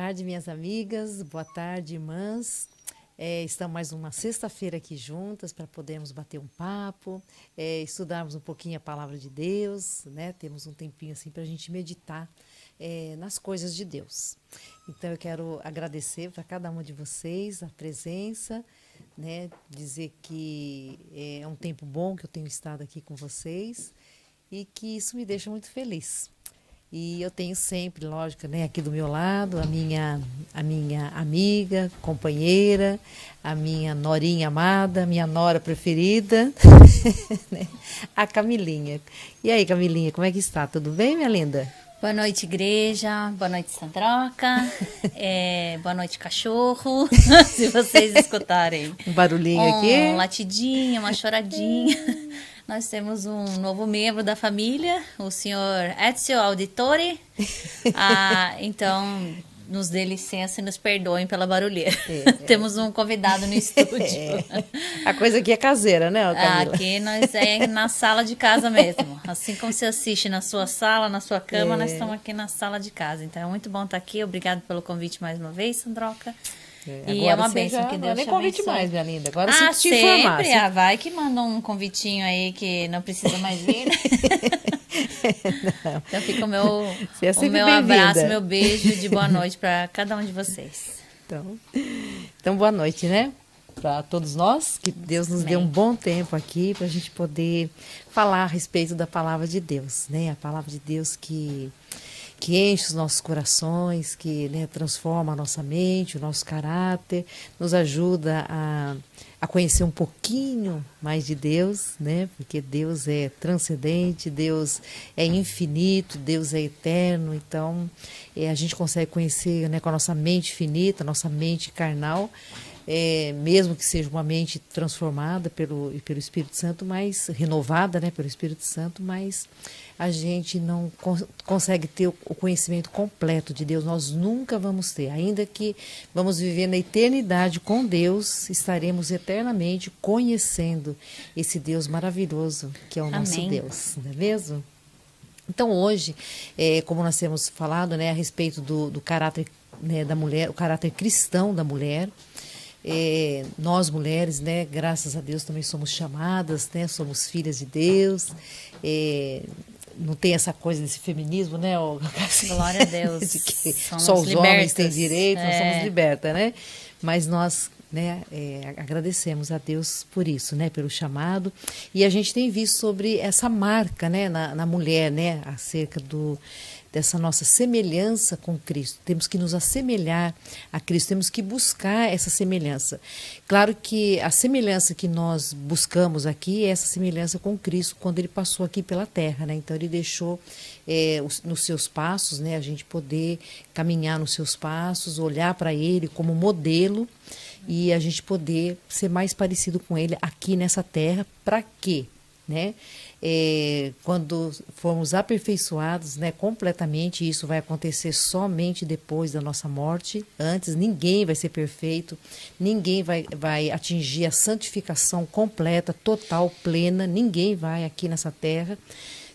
tarde, minhas amigas. Boa tarde, irmãs. É, estamos mais uma sexta-feira aqui juntas para podermos bater um papo, é, estudarmos um pouquinho a palavra de Deus, né? Temos um tempinho assim para a gente meditar é, nas coisas de Deus. Então eu quero agradecer para cada uma de vocês a presença, né? Dizer que é um tempo bom que eu tenho estado aqui com vocês e que isso me deixa muito feliz. E eu tenho sempre, lógico, né, aqui do meu lado, a minha, a minha amiga, companheira, a minha norinha amada, minha nora preferida, né, a Camilinha. E aí, Camilinha, como é que está? Tudo bem, minha linda? Boa noite, igreja. Boa noite, Sandroca. É, boa noite, cachorro. Se vocês escutarem. Um barulhinho um aqui. Um latidinho, uma choradinha. Nós temos um novo membro da família, o senhor Ezio Auditori. Ah, então, nos dê licença e nos perdoem pela barulheira. É, temos um convidado no estúdio. É. A coisa aqui é caseira, né, Camila? Aqui nós é na sala de casa mesmo. Assim como você assiste na sua sala, na sua cama, é. nós estamos aqui na sala de casa. Então é muito bom estar aqui. Obrigado pelo convite mais uma vez, Sandroca. É, e é uma bênção que Deus não é nem convite mais, minha linda. Agora ah, você te informar. Sempre. Ah, vai que manda um convitinho aí que não precisa mais vir. Né? então fica o meu, é o meu abraço, meu beijo de boa noite para cada um de vocês. Então, então boa noite, né? Para todos nós, que Deus nos Amém. dê um bom tempo aqui para a gente poder falar a respeito da palavra de Deus, né? A palavra de Deus que que enche os nossos corações, que né, transforma a nossa mente, o nosso caráter, nos ajuda a, a conhecer um pouquinho mais de Deus, né? Porque Deus é transcendente, Deus é infinito, Deus é eterno. Então, é, a gente consegue conhecer né, com a nossa mente finita, nossa mente carnal, é, mesmo que seja uma mente transformada pelo, pelo Espírito Santo, mas renovada né, pelo Espírito Santo, mas a gente não consegue ter o conhecimento completo de Deus. Nós nunca vamos ter, ainda que vamos viver na eternidade com Deus, estaremos eternamente conhecendo esse Deus maravilhoso que é o Amém. nosso Deus, não é mesmo? Então hoje, é, como nós temos falado, né, a respeito do, do caráter né, da mulher, o caráter cristão da mulher, é, nós mulheres, né, graças a Deus também somos chamadas, né, somos filhas de Deus. É, não tem essa coisa desse feminismo, né? Assim, Glória a Deus. De que só os libertas. homens têm direito, é. nós somos libertas, né? Mas nós né, é, agradecemos a Deus por isso, né, pelo chamado. E a gente tem visto sobre essa marca, né, na, na mulher, né, acerca do dessa nossa semelhança com Cristo. Temos que nos assemelhar a Cristo, temos que buscar essa semelhança. Claro que a semelhança que nós buscamos aqui é essa semelhança com Cristo quando ele passou aqui pela terra, né? Então ele deixou é, os, nos seus passos, né, a gente poder caminhar nos seus passos, olhar para ele como modelo e a gente poder ser mais parecido com ele aqui nessa terra. Para quê? Né? É, quando formos aperfeiçoados né, completamente, isso vai acontecer somente depois da nossa morte. Antes, ninguém vai ser perfeito, ninguém vai, vai atingir a santificação completa, total, plena, ninguém vai aqui nessa terra.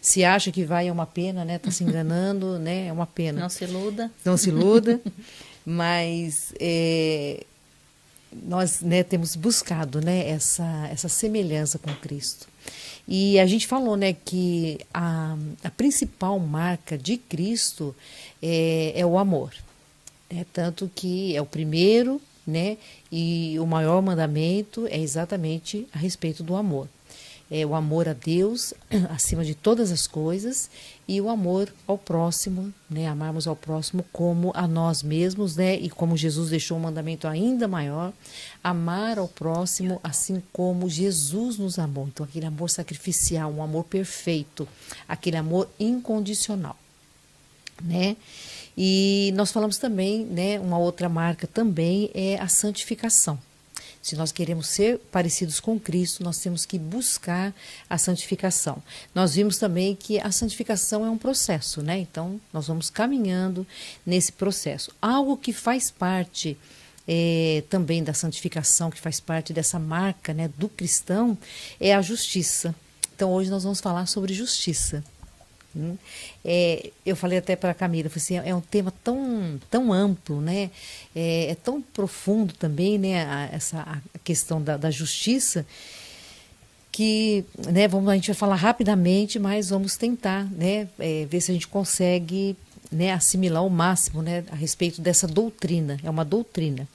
Se acha que vai é uma pena, né? Está se enganando, né? É uma pena. Não se iluda. Não se iluda. Mas é, nós né, temos buscado né, essa, essa semelhança com Cristo. E a gente falou né, que a, a principal marca de Cristo é, é o amor. Né? Tanto que é o primeiro, né? E o maior mandamento é exatamente a respeito do amor é, o amor a Deus acima de todas as coisas e o amor ao próximo, né? Amarmos ao próximo como a nós mesmos, né? E como Jesus deixou um mandamento ainda maior, amar ao próximo assim como Jesus nos amou. Então aquele amor sacrificial, um amor perfeito, aquele amor incondicional, né? E nós falamos também, né, uma outra marca também é a santificação. Se nós queremos ser parecidos com Cristo, nós temos que buscar a santificação. Nós vimos também que a santificação é um processo, né? Então, nós vamos caminhando nesse processo. Algo que faz parte é, também da santificação, que faz parte dessa marca né, do cristão, é a justiça. Então, hoje nós vamos falar sobre justiça. É, eu falei até para a Camila, assim, é um tema tão, tão amplo, né? É, é tão profundo também, né? A, essa a questão da, da justiça que, né? Vamos, a gente vai falar rapidamente, mas vamos tentar, né? É, ver se a gente consegue, né? Assimilar o máximo, né? A respeito dessa doutrina. É uma doutrina.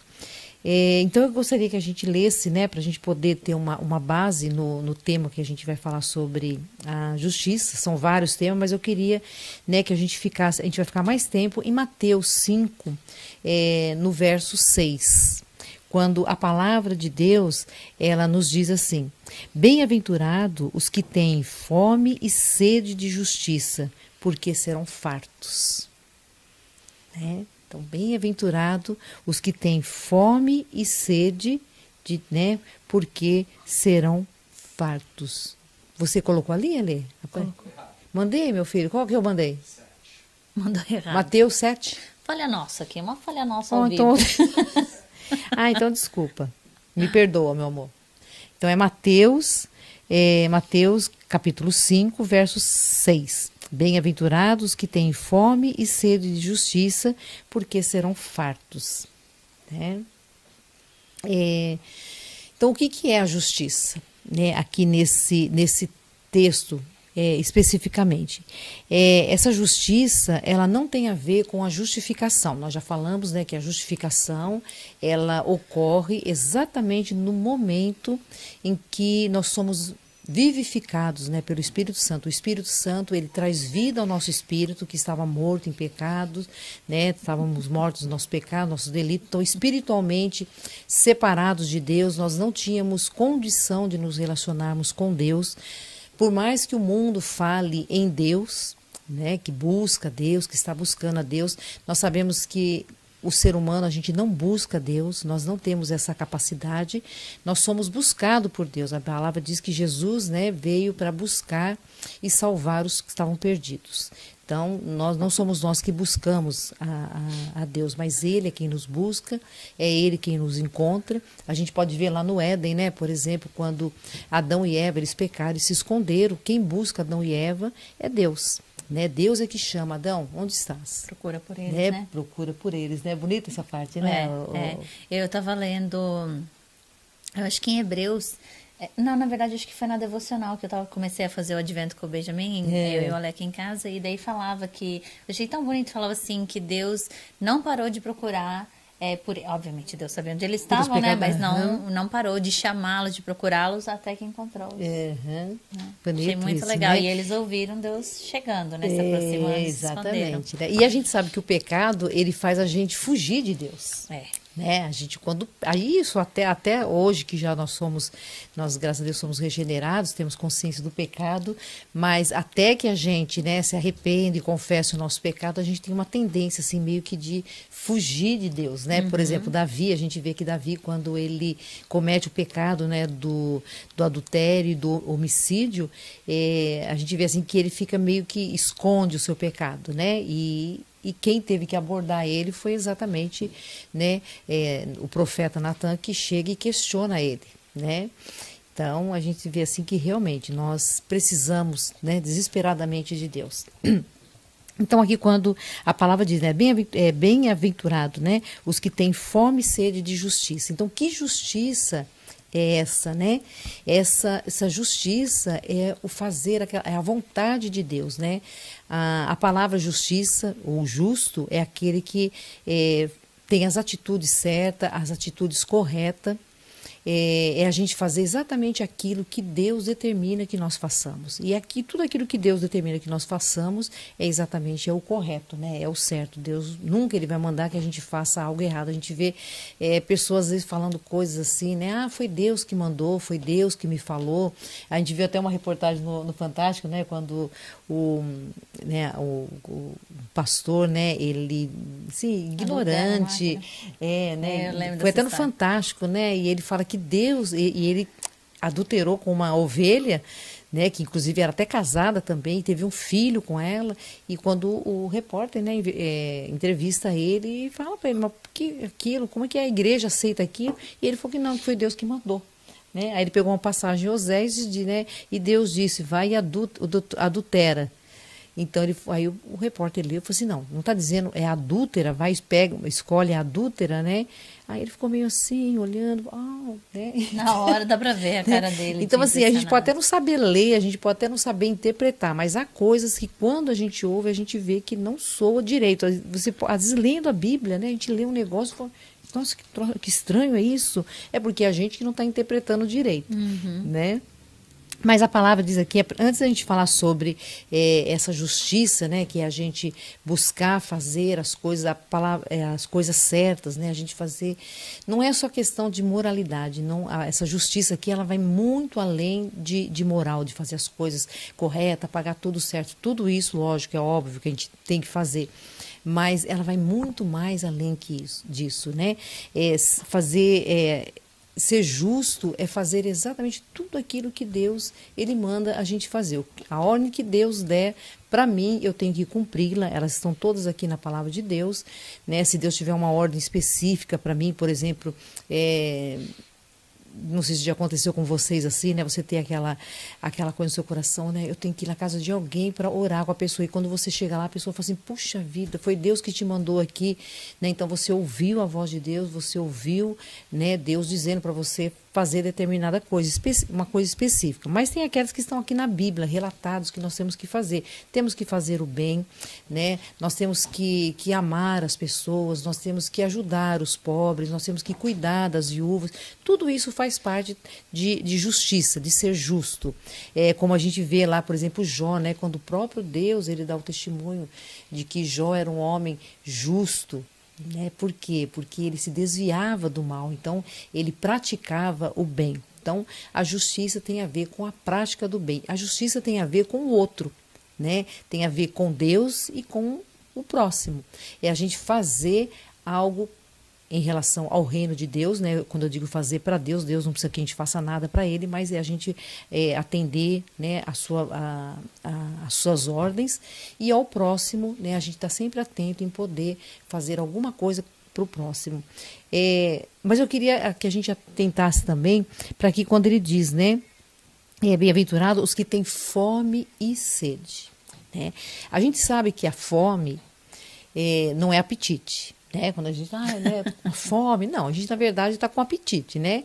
É, então eu gostaria que a gente lesse, né, para a gente poder ter uma, uma base no, no tema que a gente vai falar sobre a justiça. São vários temas, mas eu queria né, que a gente ficasse, a gente vai ficar mais tempo em Mateus 5, é, no verso 6 quando a palavra de Deus ela nos diz assim: Bem-aventurado os que têm fome e sede de justiça, porque serão fartos. Né? Então, bem-aventurado os que têm fome e sede, de, né, porque serão fartos. Você colocou ali, Alê? Mandei, meu filho. Qual que eu mandei? Mandou errado. Mateus 7. Falha nossa aqui, uma falha nossa oh, ao então... vivo. ah, então desculpa. Me perdoa, meu amor. Então é Mateus, é, Mateus capítulo 5, verso 6. Bem-aventurados que têm fome e sede de justiça, porque serão fartos. Né? É, então, o que, que é a justiça? Né, aqui nesse, nesse texto é, especificamente. É, essa justiça, ela não tem a ver com a justificação. Nós já falamos né, que a justificação, ela ocorre exatamente no momento em que nós somos vivificados né, pelo Espírito Santo. O Espírito Santo ele traz vida ao nosso espírito que estava morto em pecados, né, estávamos mortos no nosso pecado, nossos delitos. Então, espiritualmente separados de Deus, nós não tínhamos condição de nos relacionarmos com Deus. Por mais que o mundo fale em Deus, né, que busca Deus, que está buscando a Deus, nós sabemos que o ser humano, a gente não busca Deus, nós não temos essa capacidade, nós somos buscados por Deus. A palavra diz que Jesus né, veio para buscar e salvar os que estavam perdidos. Então, nós não somos nós que buscamos a, a, a, Deus, mas Ele é quem nos busca, é Ele quem nos encontra. A gente pode ver lá no Éden, né? Por exemplo, quando Adão e Eva eles pecaram e se esconderam, quem busca Adão e Eva é Deus. Né? Deus é que chama, Adão, onde estás? Procura por eles, né? né? Procura por eles, né? Bonita essa parte, né? É, o, é. Eu estava lendo, eu acho que em Hebreus, é, não, na verdade, acho que foi na devocional que eu tava, comecei a fazer o advento com o Benjamin, é. eu e o Alec em casa, e daí falava que, eu achei tão bonito, falava assim, que Deus não parou de procurar é, por, obviamente Deus sabia onde eles estavam, né? Mas não, uhum. não parou de chamá-los, de procurá-los até que encontrou-os. Uhum. Achei muito isso, legal. Né? E eles ouviram Deus chegando, né? Se aproximando. exatamente. Né? E a gente sabe que o pecado, ele faz a gente fugir de Deus. É. Né? A gente quando aí isso até até hoje que já nós somos nós graças a Deus somos regenerados, temos consciência do pecado, mas até que a gente, né, se arrepende e confesse o nosso pecado, a gente tem uma tendência assim meio que de fugir de Deus, né? Uhum. Por exemplo, Davi, a gente vê que Davi quando ele comete o pecado, né, do, do adultério e do homicídio, é, a gente vê assim que ele fica meio que esconde o seu pecado, né? E e quem teve que abordar ele foi exatamente né, é, o profeta Natan que chega e questiona ele. Né? Então a gente vê assim que realmente nós precisamos né, desesperadamente de Deus. Então aqui quando a palavra diz, né, bem, é, bem-aventurado, né, os que têm fome e sede de justiça. Então que justiça é essa, né? Essa, essa justiça é o fazer, é a vontade de Deus, né? A, a palavra justiça, ou justo, é aquele que é, tem as atitudes certas, as atitudes corretas, é, é, a gente fazer exatamente aquilo que Deus determina que nós façamos. E aqui, tudo aquilo que Deus determina que nós façamos é exatamente é o correto, né? É o certo. Deus nunca ele vai mandar que a gente faça algo errado. A gente vê é, pessoas às vezes falando coisas assim, né? Ah, foi Deus que mandou, foi Deus que me falou. A gente viu até uma reportagem no, no Fantástico, né? Quando o, né, o, o pastor, né? Ele, sim, ignorante, é, né? É, foi até no Fantástico, né? E ele fala que Deus, e, e ele adulterou com uma ovelha, né, que inclusive era até casada também, teve um filho com ela, e quando o repórter né, é, entrevista ele e fala para ele, mas que aquilo, como é que a igreja aceita aquilo? E ele falou que não, que foi Deus que mandou. Né? Aí ele pegou uma passagem em Osés de, né, e Deus disse, vai e adultera. Então ele, aí o, o repórter leu e falou assim: não, não está dizendo é adúltera, vai, pega, escolhe a adúltera, né? Aí ele ficou meio assim, olhando, ah, né? Na hora dá para ver a cara dele. então, assim, a gente pode até não saber ler, a gente pode até não saber interpretar, mas há coisas que quando a gente ouve, a gente vê que não soa direito. Você, às vezes, lendo a Bíblia, né? A gente lê um negócio e fala, nossa, que, que estranho é isso. É porque a gente que não está interpretando direito, uhum. né? Mas a palavra diz aqui, antes da gente falar sobre é, essa justiça, né, que é a gente buscar fazer as coisas, a palavra, é, as coisas certas, né, a gente fazer, não é só questão de moralidade, não, essa justiça aqui ela vai muito além de, de moral, de fazer as coisas corretas, pagar tudo certo, tudo isso, lógico, é óbvio que a gente tem que fazer, mas ela vai muito mais além que isso, disso, né, é, fazer é, ser justo é fazer exatamente tudo aquilo que Deus ele manda a gente fazer. A ordem que Deus der para mim, eu tenho que cumpri-la. Elas estão todas aqui na palavra de Deus, né? Se Deus tiver uma ordem específica para mim, por exemplo, é, não sei se já aconteceu com vocês assim, né? Você tem aquela aquela coisa no seu coração, né? Eu tenho que ir na casa de alguém para orar com a pessoa. E quando você chega lá, a pessoa fala assim: "Puxa vida, foi Deus que te mandou aqui", né? Então você ouviu a voz de Deus, você ouviu, né, Deus dizendo para você fazer determinada coisa, uma coisa específica. Mas tem aquelas que estão aqui na Bíblia, relatados que nós temos que fazer. Temos que fazer o bem, né? Nós temos que, que amar as pessoas, nós temos que ajudar os pobres, nós temos que cuidar das viúvas. Tudo isso faz parte de, de justiça, de ser justo. É, como a gente vê lá, por exemplo, Jó, né? Quando o próprio Deus ele dá o testemunho de que Jó era um homem justo, né? Por quê? Porque ele se desviava do mal, então ele praticava o bem. Então, a justiça tem a ver com a prática do bem. A justiça tem a ver com o outro, né? Tem a ver com Deus e com o próximo. É a gente fazer algo em relação ao reino de Deus, né? Quando eu digo fazer para Deus, Deus não precisa que a gente faça nada para Ele, mas é a gente é, atender, né, a sua, a, a, as suas ordens e ao próximo, né? A gente está sempre atento em poder fazer alguma coisa para o próximo. É, mas eu queria que a gente atentasse também para que quando ele diz, né? É bem-aventurado os que têm fome e sede. Né? A gente sabe que a fome é, não é apetite. Né? Quando a gente, ah, né, com fome. Não, a gente na verdade está com apetite, né?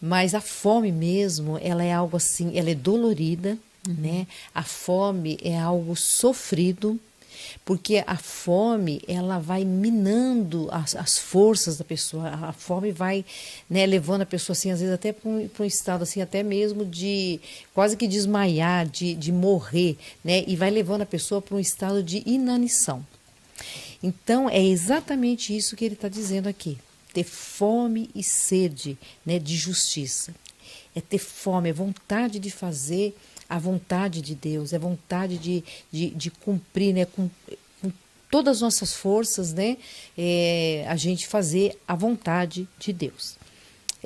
Mas a fome mesmo, ela é algo assim, ela é dolorida, uhum. né? A fome é algo sofrido, porque a fome ela vai minando as, as forças da pessoa a fome vai né, levando a pessoa assim às vezes até para um, um, estado assim até mesmo de quase que desmaiar de, de morrer né e vai levando a pessoa para um estado de inanição então, é exatamente isso que ele está dizendo aqui. Ter fome e sede né, de justiça. É ter fome, é vontade de fazer a vontade de Deus, é vontade de, de, de cumprir né, com, com, todas as nossas forças, né, é, a gente fazer a vontade de Deus.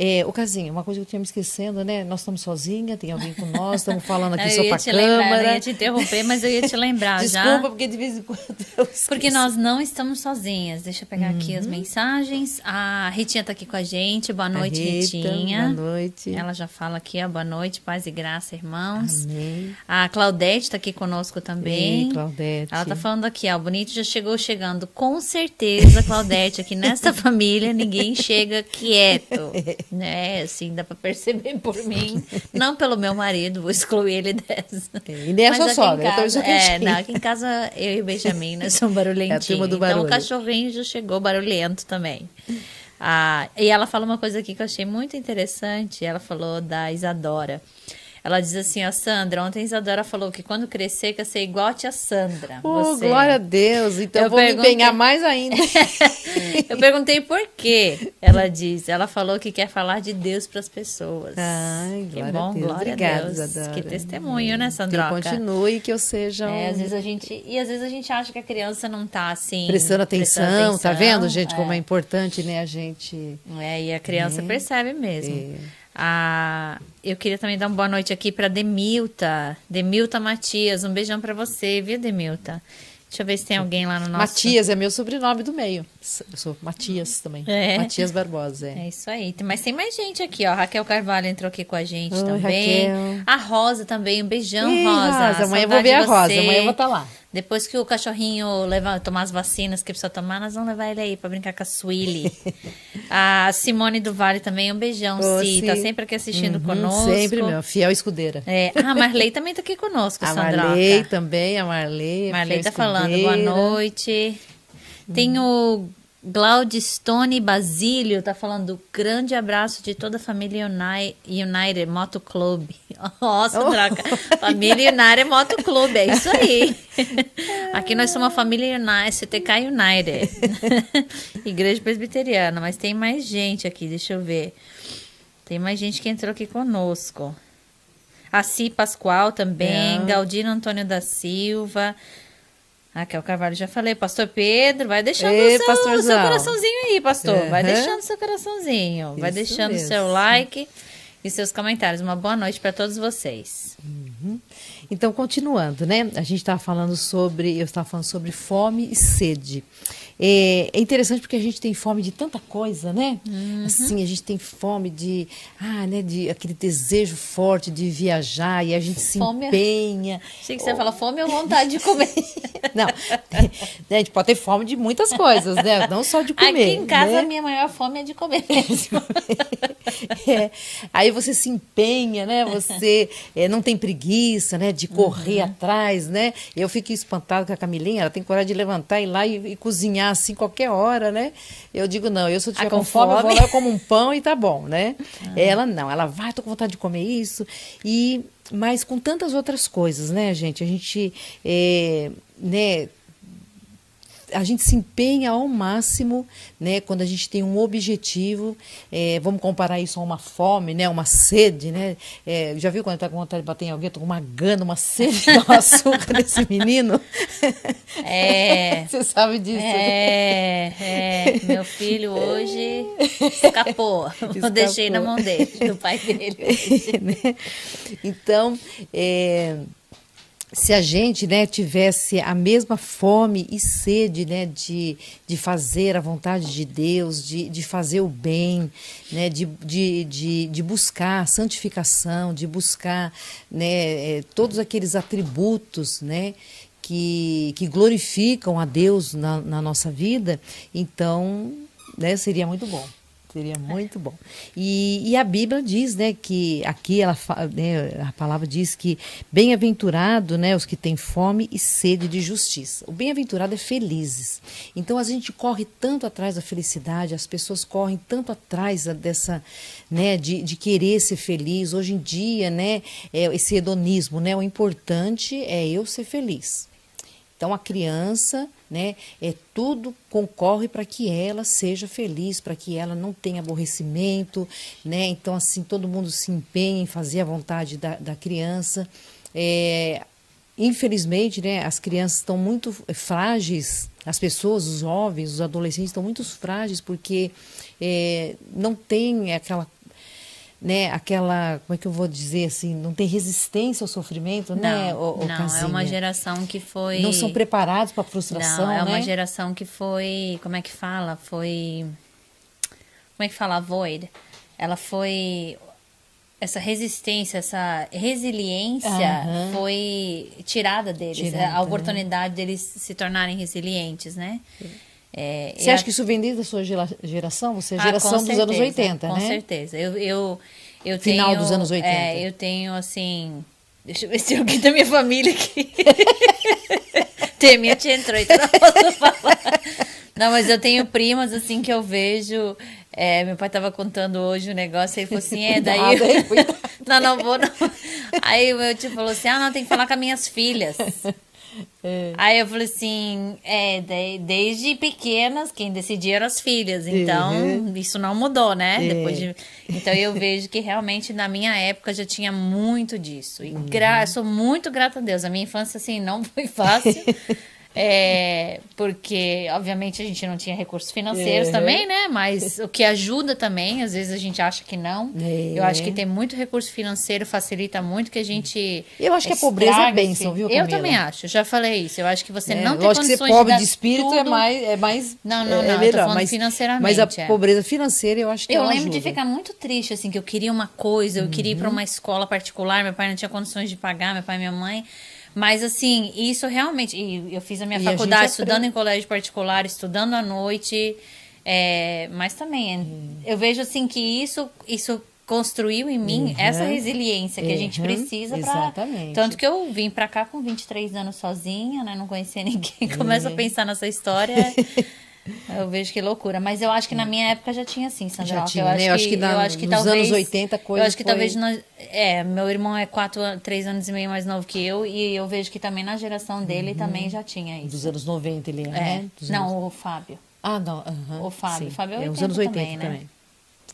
É, o Casinho, uma coisa que eu tinha me esquecendo, né? Nós estamos sozinhas, tem alguém com nós, estamos falando aqui só para a câmera. Lembrar, eu ia te interromper, mas eu ia te lembrar Desculpa, já. Desculpa, porque de vez em quando eu. Porque nós não estamos sozinhas. Deixa eu pegar uhum. aqui as uhum. mensagens. A Ritinha está aqui com a gente. Boa noite, Rita, Ritinha. Boa noite. Ela já fala aqui, ó, boa noite, paz e graça, irmãos. Amém. A Claudete está aqui conosco também. Ei, Claudete. Ela está falando aqui, ó, o Bonito já chegou chegando. Com certeza, Claudete, aqui nesta família, ninguém chega quieto. Né, assim dá para perceber por mim. não pelo meu marido, vou excluir ele dessa. E nem a sua sogra, casa, então é, não, aqui em casa eu e o Benjamin, nós somos barulhentinhos. É barulho. Então o cachorrinho já chegou barulhento também. Ah, e ela fala uma coisa aqui que eu achei muito interessante. Ela falou da Isadora. Ela diz assim, ó, Sandra, ontem a Isadora falou que quando crescer quer ser igual a tia Sandra. Oh, você. glória a Deus. Então eu vou perguntei... me empenhar mais ainda. eu perguntei por quê. Ela diz, ela falou que quer falar de Deus para as pessoas. Ai, que bom, a Deus. glória Obrigada, a Deus. Isadora. Que testemunho, né, Sandra? Que eu continue, que eu seja um... é, às vezes a gente E às vezes a gente acha que a criança não tá assim... Prestando atenção, prestando atenção tá vendo, gente, é. como é importante, né, a gente... É, e a criança é. percebe mesmo. É. Ah, eu queria também dar uma boa noite aqui para Demilta. Demilta Matias, um beijão para você, viu, Demilta? Deixa eu ver se tem alguém lá no nosso. Matias é meu sobrenome do meio. Eu sou Matias também. É. Matias Barbosa. É. é isso aí. Mas tem mais gente aqui, ó. Raquel Carvalho entrou aqui com a gente Oi, também. Raquel. A Rosa também. Um beijão, Rosa. Rosa. Amanhã eu vou ver a Rosa. Amanhã eu vou estar tá lá. Depois que o cachorrinho levar, tomar as vacinas que precisa tomar, nós vamos levar ele aí pra brincar com a Sueli. a Simone do Vale também, um beijão, Ô, Si. Tá sempre aqui assistindo Uhum, conosco. Sempre, meu, fiel escudeira. É, ah, a Marley também tá aqui conosco, A Sandroca. Marley também, a Marley. Marley tá falando, boa escudeira. noite. Tem o Glaudistone Basílio, tá falando grande abraço de toda a família Uni- United Moto Club. Nossa, Oh. Família United Moto Club, é isso aí. Aqui nós somos a família United, CTK United. Igreja Presbiteriana, mas tem mais gente aqui, deixa eu ver. Tem mais gente que entrou aqui conosco. A Si Pascoal também, É. Galdino Antônio da Silva. Raquel Carvalho, já falei. Pastor Pedro, vai deixando Ei, o seu, seu coraçãozinho aí, pastor. Vai Aham. deixando seu coraçãozinho. Vai Isso deixando mesmo. seu like e seus comentários. Uma boa noite para todos vocês. Então, continuando, né? A gente estava falando sobre, eu estava falando sobre fome e sede. É, é interessante porque a gente tem fome de tanta coisa, né? Uhum. Assim, a gente tem fome de, ah, né, de aquele desejo forte de viajar e a gente se Fome é- empenha. Achei que você ia falar fome ou vontade de comer. Não, né, a gente pode ter fome de muitas coisas, né? Não só de comer. Aqui em casa, né? a minha maior fome é de comer. É, aí você se empenha, né? Você é, não tem preguiça, né? De correr Uhum. atrás, né? Eu fico espantada com a Camilinha, ela tem coragem de levantar, ir lá e, e cozinhar assim qualquer hora, né? Eu digo, não, eu se eu tiver Ah, com, fome, eu vou lá, eu como um pão e tá bom, né? Ah. Ela não, ela vai, tô com vontade de comer isso. E, mas com tantas outras coisas, né, gente? A gente, é, né? A gente se empenha ao máximo, né, quando a gente tem um objetivo, é, vamos comparar isso a uma fome, né, uma sede, né, é, já viu quando está com vontade de bater em alguém, tô com uma gana, uma sede, um açúcar nesse menino? É. Você sabe disso, né? É, é, meu filho hoje escapou. Eu deixei na mão dele, do pai dele. né? Então, é, se a gente né, tivesse a mesma fome e sede né, de, de fazer a vontade de Deus, de, de fazer o bem, né, de, de, de, de buscar a santificação, de buscar né, é, todos aqueles atributos né, que, que glorificam a Deus na, na nossa vida, então né, seria muito bom. Seria muito bom. E, e a Bíblia diz, né, que aqui ela né, a palavra diz que bem-aventurado, né, os que têm fome e sede de justiça. O bem-aventurado é felizes. Então a gente corre tanto atrás da felicidade, as pessoas correm tanto atrás dessa, né, de, de querer ser feliz. Hoje em dia, né, é esse hedonismo, né, o importante é eu ser feliz. Então a criança, né, é tudo concorre para que ela seja feliz, para que ela não tenha aborrecimento, né? Então assim todo mundo se empenha em fazer a vontade da, da criança. É, infelizmente, né, as crianças estão muito frágeis, as pessoas, os jovens, os adolescentes estão muito frágeis porque é, não tem aquela né, aquela, como é que eu vou dizer assim, não tem resistência ao sofrimento, né, Não, ô- ô não é Casinha? uma geração que foi. Não são preparados para a frustração, Não, é uma né? geração que foi. Como é que fala? Foi. Como é que fala? Void. Ela foi. Essa resistência, essa resiliência Aham. foi tirada deles. Tirada, a oportunidade deles se tornarem resilientes, né? É, Você acha a- que isso vem desde a sua gera- geração? Você é Ah, geração com dos certeza, anos 80, com né? certeza. Eu, eu, eu Final tenho, dos anos 80. É, eu tenho, assim... Deixa eu ver se tem alguém da minha família aqui. tem, minha tia entrou, então não posso falar. Não, mas eu tenho primas, assim, que eu vejo... é, meu pai tava contando hoje o negócio, aí ele falou assim, é, daí... Cuidado. não, não vou, não. Aí o meu tio falou assim, ah, não, tem que falar com as minhas filhas. É. Aí eu falei assim, é, de- desde pequenas, quem decidia eram as filhas. Então, Uhum. isso não mudou, né? É. Depois de... Então eu vejo que realmente na minha época já tinha muito disso. E Uhum. gra... eu sou muito grata a Deus. A minha infância, assim, não foi fácil. É, porque, obviamente, a gente não tinha recursos financeiros Uhum. também, né? Mas o que ajuda também, às vezes a gente acha que não. É. Eu acho que ter muito recurso financeiro facilita muito que a gente. Eu acho que a pobreza é bênção, esse- viu, Eu Camila? também acho, eu já falei isso. Eu acho que você É, não tem lógico que ser condições pobre dar de espírito é tudo. mais, é mais. Não, não, é, não, eu tô melhor, mas, financeiramente, Mas a é. pobreza financeira eu acho que Eu lembro de ajuda. ficar muito triste, assim, que eu queria uma coisa, eu queria ir Uhum. para uma escola particular, meu pai não tinha condições de pagar, meu pai e minha mãe. Mas assim, isso realmente. E eu fiz a minha E a faculdade gente estudando em colégio particular, estudando à noite. é, mas também, Hum. eu vejo assim que isso, isso construiu em mim Uhum. essa resiliência que a gente Uhum. precisa para Exatamente. Tanto que eu vim pra cá com 23 anos sozinha, né? Não conhecia ninguém. Começo a pensar nessa história. Eu vejo que loucura. Mas eu acho que na minha época já tinha assim, Sandra. Já tinha, eu né? acho Eu acho que na- eu acho que nos talvez, anos 80 a coisa Eu acho que foi- talvez nós, é, meu irmão é quatro, três anos e meio mais novo que eu e eu vejo que também na geração dele também já tinha isso. Dos anos 90 ele é, É. né? Dos Não, anos- o Fábio. Ah, não. aham, O Fábio. sim. O Fábio é é os 80 anos 80 também, também.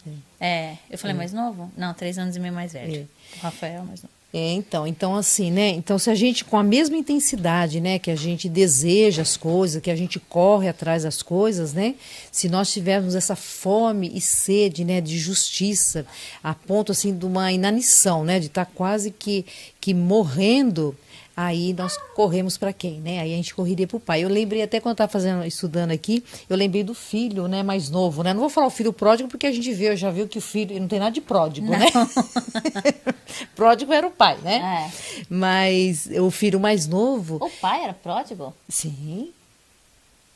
né? É, eu falei mais novo? Não, três anos e meio mais velho. O Rafael é mais novo. É, então, então assim, né? Então, se a gente com a mesma intensidade, né, que a gente deseja as coisas, que a gente corre atrás das coisas, né? Se nós tivermos essa fome e sede, né, de justiça, a ponto assim de uma inanição, né, de estar quase que que morrendo, aí nós corremos para quem, né? Aí a gente correria para o pai. Eu lembrei até quando eu estava fazendo, estudando aqui, eu lembrei do filho, né, mais novo, né? Não vou falar o filho pródigo porque a gente vê, já viu que o filho não tem nada de pródigo, né? pródigo era o pai, né? É. Mas o filho mais novo, O pai era pródigo? sim,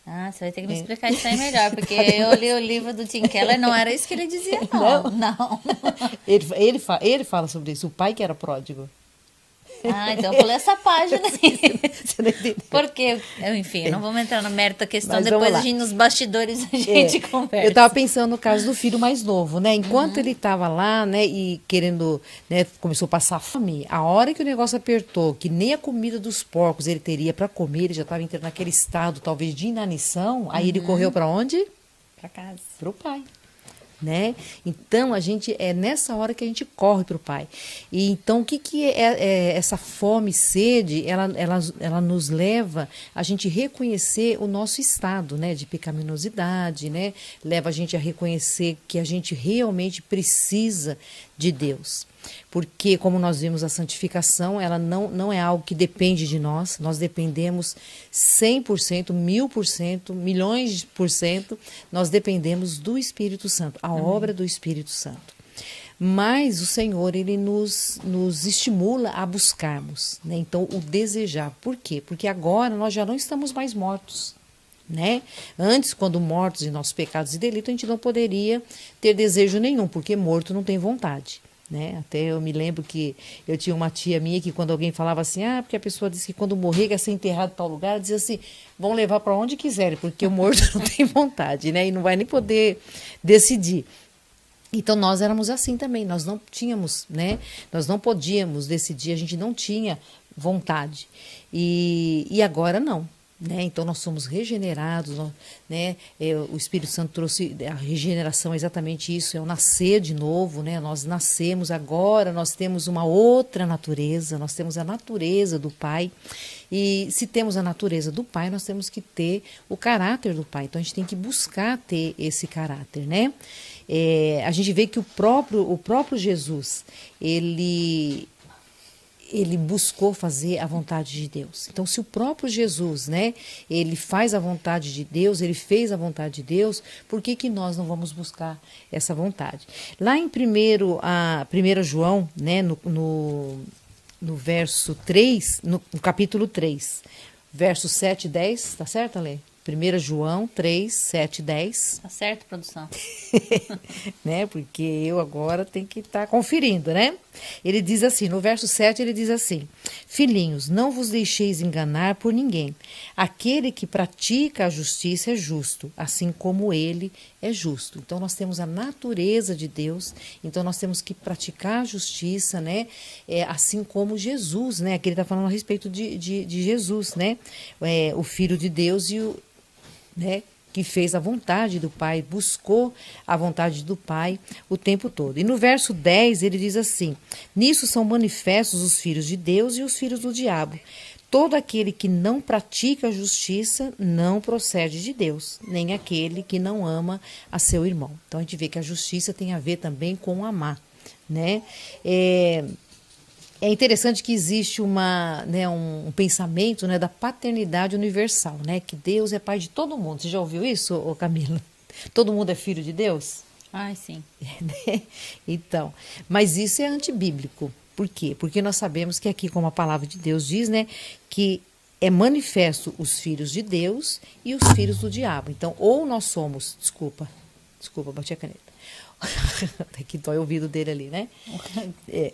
Ah, você vai ter que me É. explicar isso aí melhor, porque eu li o livro do Tim Keller, não era isso que ele dizia, não. Não. ele, ele, fa- ele fala sobre isso, o pai que era pródigo. Ah, então eu pulei essa página. Você não entendeu? Porque, enfim, não vamos entrar no mérito da questão, Mas depois a gente, nos bastidores a gente É, conversa. Eu estava pensando no caso do filho mais novo, né? Enquanto Uhum. ele estava lá, né, e querendo, né, começou a passar fome, a hora que o negócio apertou, que nem a comida dos porcos ele teria para comer, ele já estava entrando naquele estado, talvez, de inanição, aí Uhum. ele correu para onde? Pra casa. Para o pai. Né? Então a gente é nessa hora que a gente corre para o pai. E então o que, que é, é essa fome sede? Ela, ela, ela nos leva a gente reconhecer o nosso estado, né, de pecaminosidade, né? Leva a gente a reconhecer que a gente realmente precisa de Deus. Porque, como nós vimos, a santificação, ela não, não é algo que depende de nós, nós dependemos 100%, mil por cento, milhões por cento, nós dependemos do Espírito Santo, a obra do Espírito Santo. Mas o Senhor, ele nos, nos estimula a buscarmos, né? Então, o desejar. Por quê? Porque agora nós já não estamos mais mortos, né? Antes, quando mortos em nossos pecados e delitos, a gente não poderia ter desejo nenhum, porque morto não tem vontade. Né? Até eu me lembro que eu tinha uma tia minha que quando alguém falava assim, ah, porque a pessoa disse que quando morrer quer ser enterrado em tal lugar, ela dizia assim, vão levar para onde quiserem, porque o morto não tem vontade, né? E não vai nem poder decidir. Então nós éramos assim também, nós não tínhamos, né? Nós não podíamos decidir, a gente não tinha vontade. E, e agora não. Né? Então nós somos regenerados, nós- né? É, o Espírito Santo trouxe a regeneração exatamente isso, é o nascer de novo, né? Nós nascemos agora, nós temos uma outra natureza, nós temos a natureza do Pai. E se temos a natureza do Pai, nós temos que ter o caráter do Pai. Então a gente tem que buscar ter esse caráter, né? É, a gente vê que o próprio, o próprio Jesus, ele ele buscou fazer a vontade de Deus. Então, se o próprio Jesus, né, ele faz a vontade de Deus, ele fez a vontade de Deus, por que, que nós não vamos buscar essa vontade? Lá em primeiro, a 1 João, né, no, no, no verso 3, no, no capítulo 3, verso 7 e 10, tá certo, Ale? 1 João 3, 7 e 10 Tá certo, produção? né? Porque eu agora tenho que estar conferindo, né? Ele diz assim, no verso 7 ele diz assim: Filhinhos, não vos deixeis enganar por ninguém. Aquele que pratica a justiça é justo, assim como ele é justo. Então nós temos a natureza de Deus, então nós temos que praticar a justiça, né? É, assim como Jesus, né? Aqui ele está falando a respeito de, de, de Jesus, né? É, o Filho de Deus e o, né, que fez a vontade do Pai, buscou a vontade do Pai o tempo todo. E no verso 10 ele diz assim: Nisso são manifestos os filhos de Deus e os filhos do diabo. Todo aquele que não pratica a justiça não procede de Deus, nem aquele que não ama a seu irmão. Então a gente vê que a justiça tem a ver também com amar, né? É, é interessante que existe uma, né, um, um pensamento né, da paternidade universal, né? Que Deus é pai de todo mundo. Você já ouviu isso, Camila? Todo mundo é filho de Deus? Ai, sim. né? Então, mas isso é antibíblico. Por quê? Porque nós sabemos que aqui, como a palavra de Deus diz, né, que é manifesto os filhos de Deus e os filhos do diabo. Então, ou nós somos, desculpa, desculpa, bati a caneta. que dói o ouvido dele ali, né? É,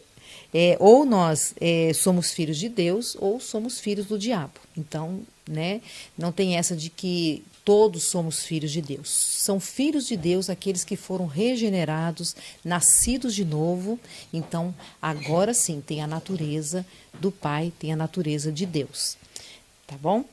é, ou nós é, somos filhos de Deus ou somos filhos do diabo. Então, né, não tem essa de que todos somos filhos de Deus. São filhos de Deus aqueles que foram regenerados, nascidos de novo. Então, agora sim, tem a natureza do Pai, tem a natureza de Deus. Tá bom?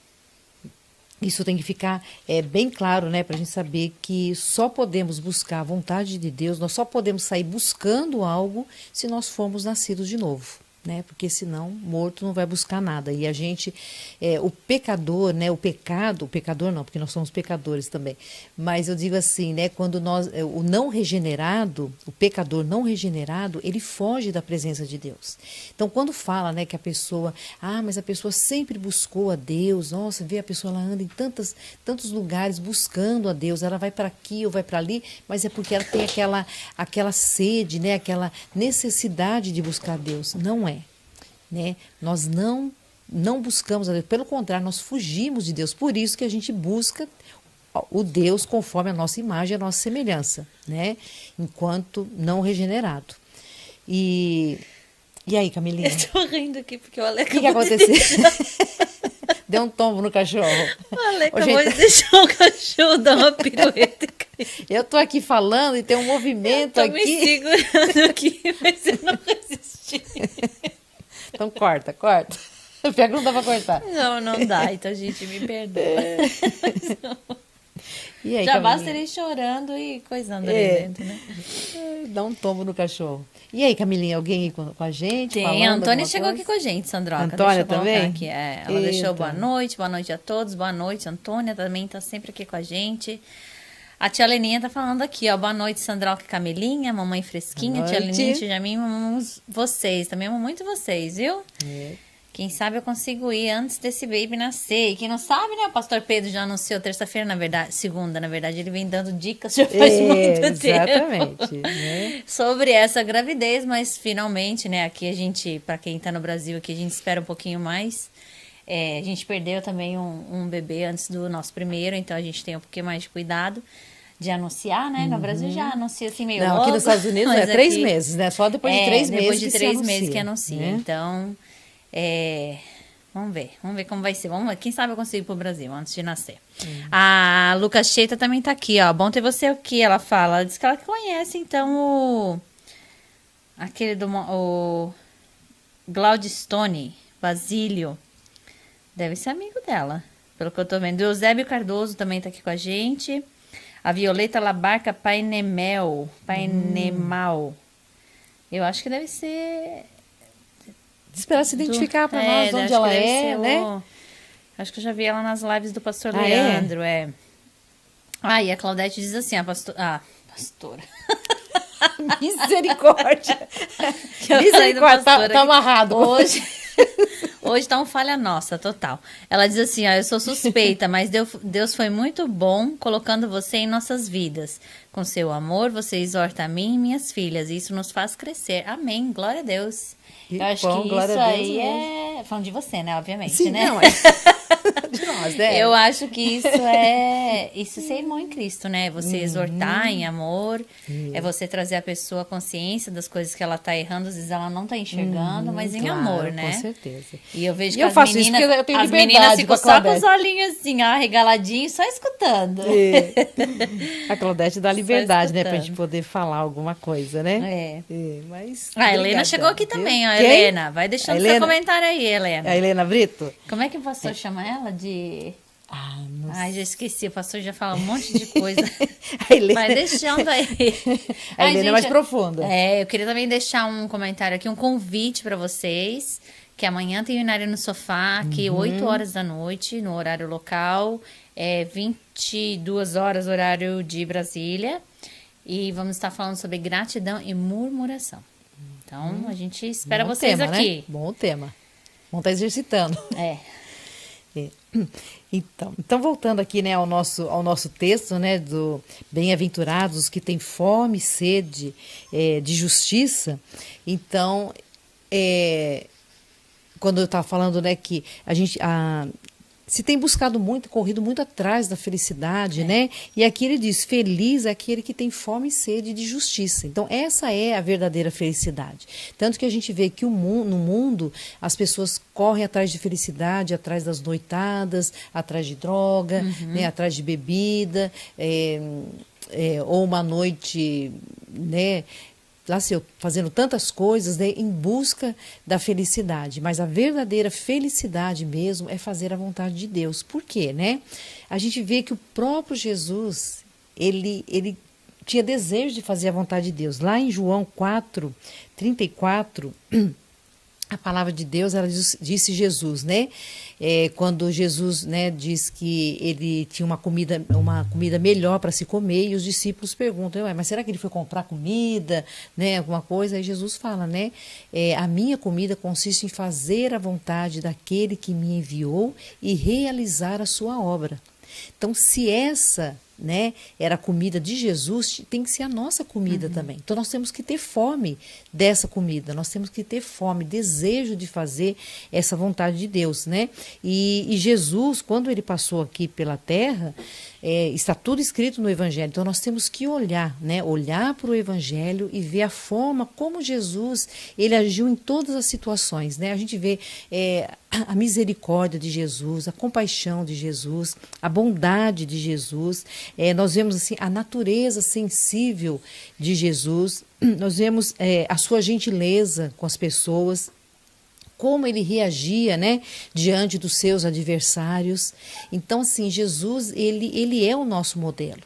Isso tem que ficar é, bem claro, né, para a gente saber que só podemos buscar a vontade de Deus, nós só podemos sair buscando algo se nós formos nascidos de novo né? Porque senão morto não vai buscar nada. E a gente, é, o pecador, né? O pecado, o pecador não, porque nós somos pecadores também. Mas eu digo assim, né? Quando nós, é, o não regenerado, o pecador não regenerado, ele foge da presença de Deus. Então, quando fala, né? Que a pessoa, ah, mas a pessoa sempre buscou a Deus. Nossa, vê a pessoa ela anda em tantas, tantos lugares buscando a Deus. Ela vai para aqui ou vai para ali, mas é porque ela tem aquela, aquela sede, né? Aquela necessidade de buscar Deus. Não é né? Nós não não buscamos a Deus, pelo contrário, nós fugimos de Deus. Por isso que a gente busca o Deus conforme a nossa imagem, a nossa semelhança, né? Enquanto não regenerado. E e aí, Camilinha? Eu tô rindo aqui porque o Ale O que, que aconteceu? Deu um tombo no cachorro. O Ale acabou gente... de deixar o cachorro dar uma pirueta. Eu tô aqui falando e tem um movimento eu tô aqui. me segurando aqui, mas eu não resisti. Então corta, corta. Pior que não dá pra cortar. Não, não dá. Então, gente, me perdoa. E aí, Já basta ele chorando e coisando é. ali dentro, né? Dá um tombo no cachorro. E aí, Camilinha, alguém aí com, com a gente? Tem, a Antônia chegou coisa? aqui com a gente, Sandroca. Antônia também? Aqui. É, ela Eita. deixou boa noite, boa noite a todos, boa noite. Antônia também tá sempre aqui com a gente. A tia Leninha tá falando aqui, ó. Boa noite, Sandroca e Camelinha, mamãe fresquinha, tia Leninha, tia Jamim, amamos vocês. Também amo muito vocês, viu? É. Quem sabe eu consigo ir antes desse baby nascer. E quem não sabe, né? O pastor Pedro já anunciou terça-feira, na verdade, segunda, na verdade, ele vem dando dicas já faz é, muito exatamente, tempo. Né? Sobre essa gravidez, mas finalmente, né? Aqui a gente, para quem tá no Brasil, aqui a gente espera um pouquinho mais. É, a gente perdeu também um, um, bebê antes do nosso primeiro, então a gente tem um pouquinho mais de cuidado de anunciar, né? No Brasil já uhum. anuncia assim meio Não, logo, aqui nos Estados Unidos é três aqui, meses, né? Só depois de é, três depois meses de que três anuncia, meses que anuncia. Né? Então, é, vamos ver, vamos ver como vai ser. Vamos, quem sabe eu consigo ir pro Brasil antes de nascer. Uhum. A Lucas Cheita também tá aqui, ó. Bom ter você aqui, ela fala. Ela diz que ela conhece, então, o aquele do o Glaudistone, Basílio. Deve ser amigo dela, pelo que eu tô vendo. O Eusébio Cardoso também tá aqui com a gente. A Violeta Labarca Painemel. Painemal. Hum. Eu acho que deve ser. Esperar se identificar para é, nós onde ela é, né? O... Acho que eu já vi ela nas lives do pastor ah, é? Leandro, é? é. Ah, e a Claudete diz assim: a pastora. Ah, pastora. Misericórdia. Misericórdia, tá, tá amarrado. Hoje. Hoje tá um falha nossa, total. Ela diz assim: ó, eu sou suspeita, mas Deus foi muito bom colocando você em nossas vidas. Com seu amor, você exorta a mim e minhas filhas. E isso nos faz crescer. Amém. Glória a Deus. eu acho bom, que isso aí é. Falando de você, né? Obviamente, Sim, né? Não, é... de nós, né? Eu acho que isso é. Isso é ser irmão em Cristo, né? Você uhum. exortar em amor. Uhum. É você trazer a pessoa a consciência das coisas que ela tá errando. Às vezes ela não tá enxergando, uhum, mas em claro, amor, né? Com certeza. E eu vejo e que eu as faço meninas, isso eu tenho as meninas ficam só com os olhinhos assim, ó, regaladinhos, só escutando. É. A Claudete dá liberdade, né, pra gente poder falar alguma coisa, né? É. é mas. A Helena chegou aqui também, ó. Quem? Helena, vai deixando Helena? seu comentário aí, Helena. A Helena Brito? Como é que o pastor é. chama ela? De. Ah, não Ai, já esqueci, o pastor já fala um monte de coisa. a Helena... Vai deixando aí. A Ai, Helena gente, é mais profunda. É, eu queria também deixar um comentário aqui, um convite para vocês que amanhã tem o Inário no Sofá, aqui uhum. 8 horas da noite, no horário local, é 22 horas, horário de Brasília. E vamos estar falando sobre gratidão e murmuração. Então, hum. a gente espera Bom vocês tema, aqui. Né? Bom tema. Vamos estar exercitando. É. é. Então, então voltando aqui, né, ao nosso, ao nosso texto, né, do bem-aventurados que têm fome e sede é, de justiça. Então, é, quando eu estava falando, né, que a gente, a, se tem buscado muito, corrido muito atrás da felicidade, é. né? E aqui ele diz: feliz é aquele que tem fome e sede de justiça. Então, essa é a verdadeira felicidade. Tanto que a gente vê que mundo, no mundo as pessoas correm atrás de felicidade, atrás das noitadas, atrás de droga, uhum. né? atrás de bebida, é, é, ou uma noite, né? Fazendo tantas coisas né, em busca da felicidade, mas a verdadeira felicidade mesmo é fazer a vontade de Deus. Por quê, né? A gente vê que o próprio Jesus, ele ele tinha desejo de fazer a vontade de Deus. Lá em João 4, 34, a palavra de Deus, ela disse Jesus, né? É, quando Jesus, né, diz que ele tinha uma comida, uma comida melhor para se comer e os discípulos perguntam, mas será que ele foi comprar comida, né, alguma coisa? Aí Jesus fala, né? É, a minha comida consiste em fazer a vontade daquele que me enviou e realizar a sua obra. Então, se essa né, era a comida de Jesus, tem que ser a nossa comida uhum. também. Então nós temos que ter fome dessa comida, nós temos que ter fome, desejo de fazer essa vontade de Deus, né? E, e Jesus, quando ele passou aqui pela terra, é, está tudo escrito no Evangelho. Então nós temos que olhar, né? Olhar para o Evangelho e ver a forma como Jesus ele agiu em todas as situações, né? A gente vê é, a misericórdia de Jesus, a compaixão de Jesus, a bondade de Jesus. É, nós vemos assim a natureza sensível de Jesus. Nós vemos é, a sua gentileza com as pessoas como ele reagia, né, diante dos seus adversários. Então, assim, Jesus, ele, ele é o nosso modelo.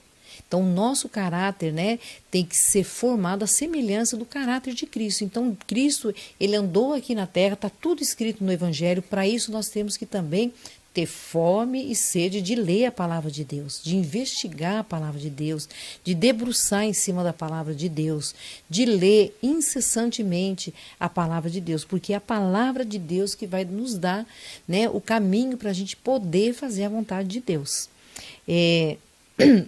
Então, o nosso caráter, né, tem que ser formado à semelhança do caráter de Cristo. Então, Cristo, ele andou aqui na terra, está tudo escrito no Evangelho. Para isso, nós temos que também ter fome e sede de ler a palavra de Deus, de investigar a palavra de Deus, de debruçar em cima da palavra de Deus, de ler incessantemente a palavra de Deus, porque é a palavra de Deus que vai nos dar né, o caminho para a gente poder fazer a vontade de Deus. É,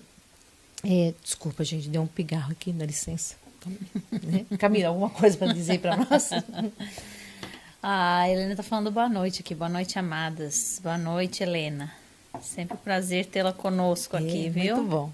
é, desculpa, gente, deu um pigarro aqui, dá licença. Né? Camila, alguma coisa para dizer para nós? A Helena tá falando boa noite aqui. Boa noite, amadas. Boa noite, Helena. Sempre um prazer tê-la conosco aqui, é, viu? Muito bom.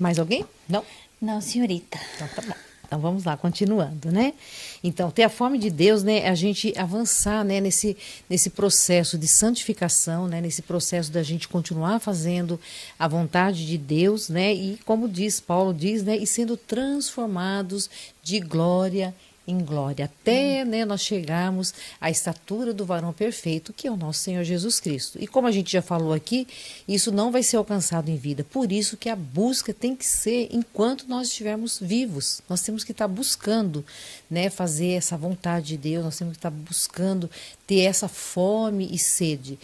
Mais alguém? Não? Não, senhorita. Então tá bom. Então vamos lá, continuando, né? Então, ter a fome de Deus, né, é a gente avançar, né, nesse, nesse processo de santificação, né, nesse processo da gente continuar fazendo a vontade de Deus, né? E como diz Paulo diz, né, e sendo transformados de glória em glória, até né, nós chegarmos à estatura do varão perfeito, que é o nosso Senhor Jesus Cristo. E como a gente já falou aqui, isso não vai ser alcançado em vida. Por isso que a busca tem que ser enquanto nós estivermos vivos. Nós temos que estar buscando né, fazer essa vontade de Deus, nós temos que estar buscando ter essa fome e sede.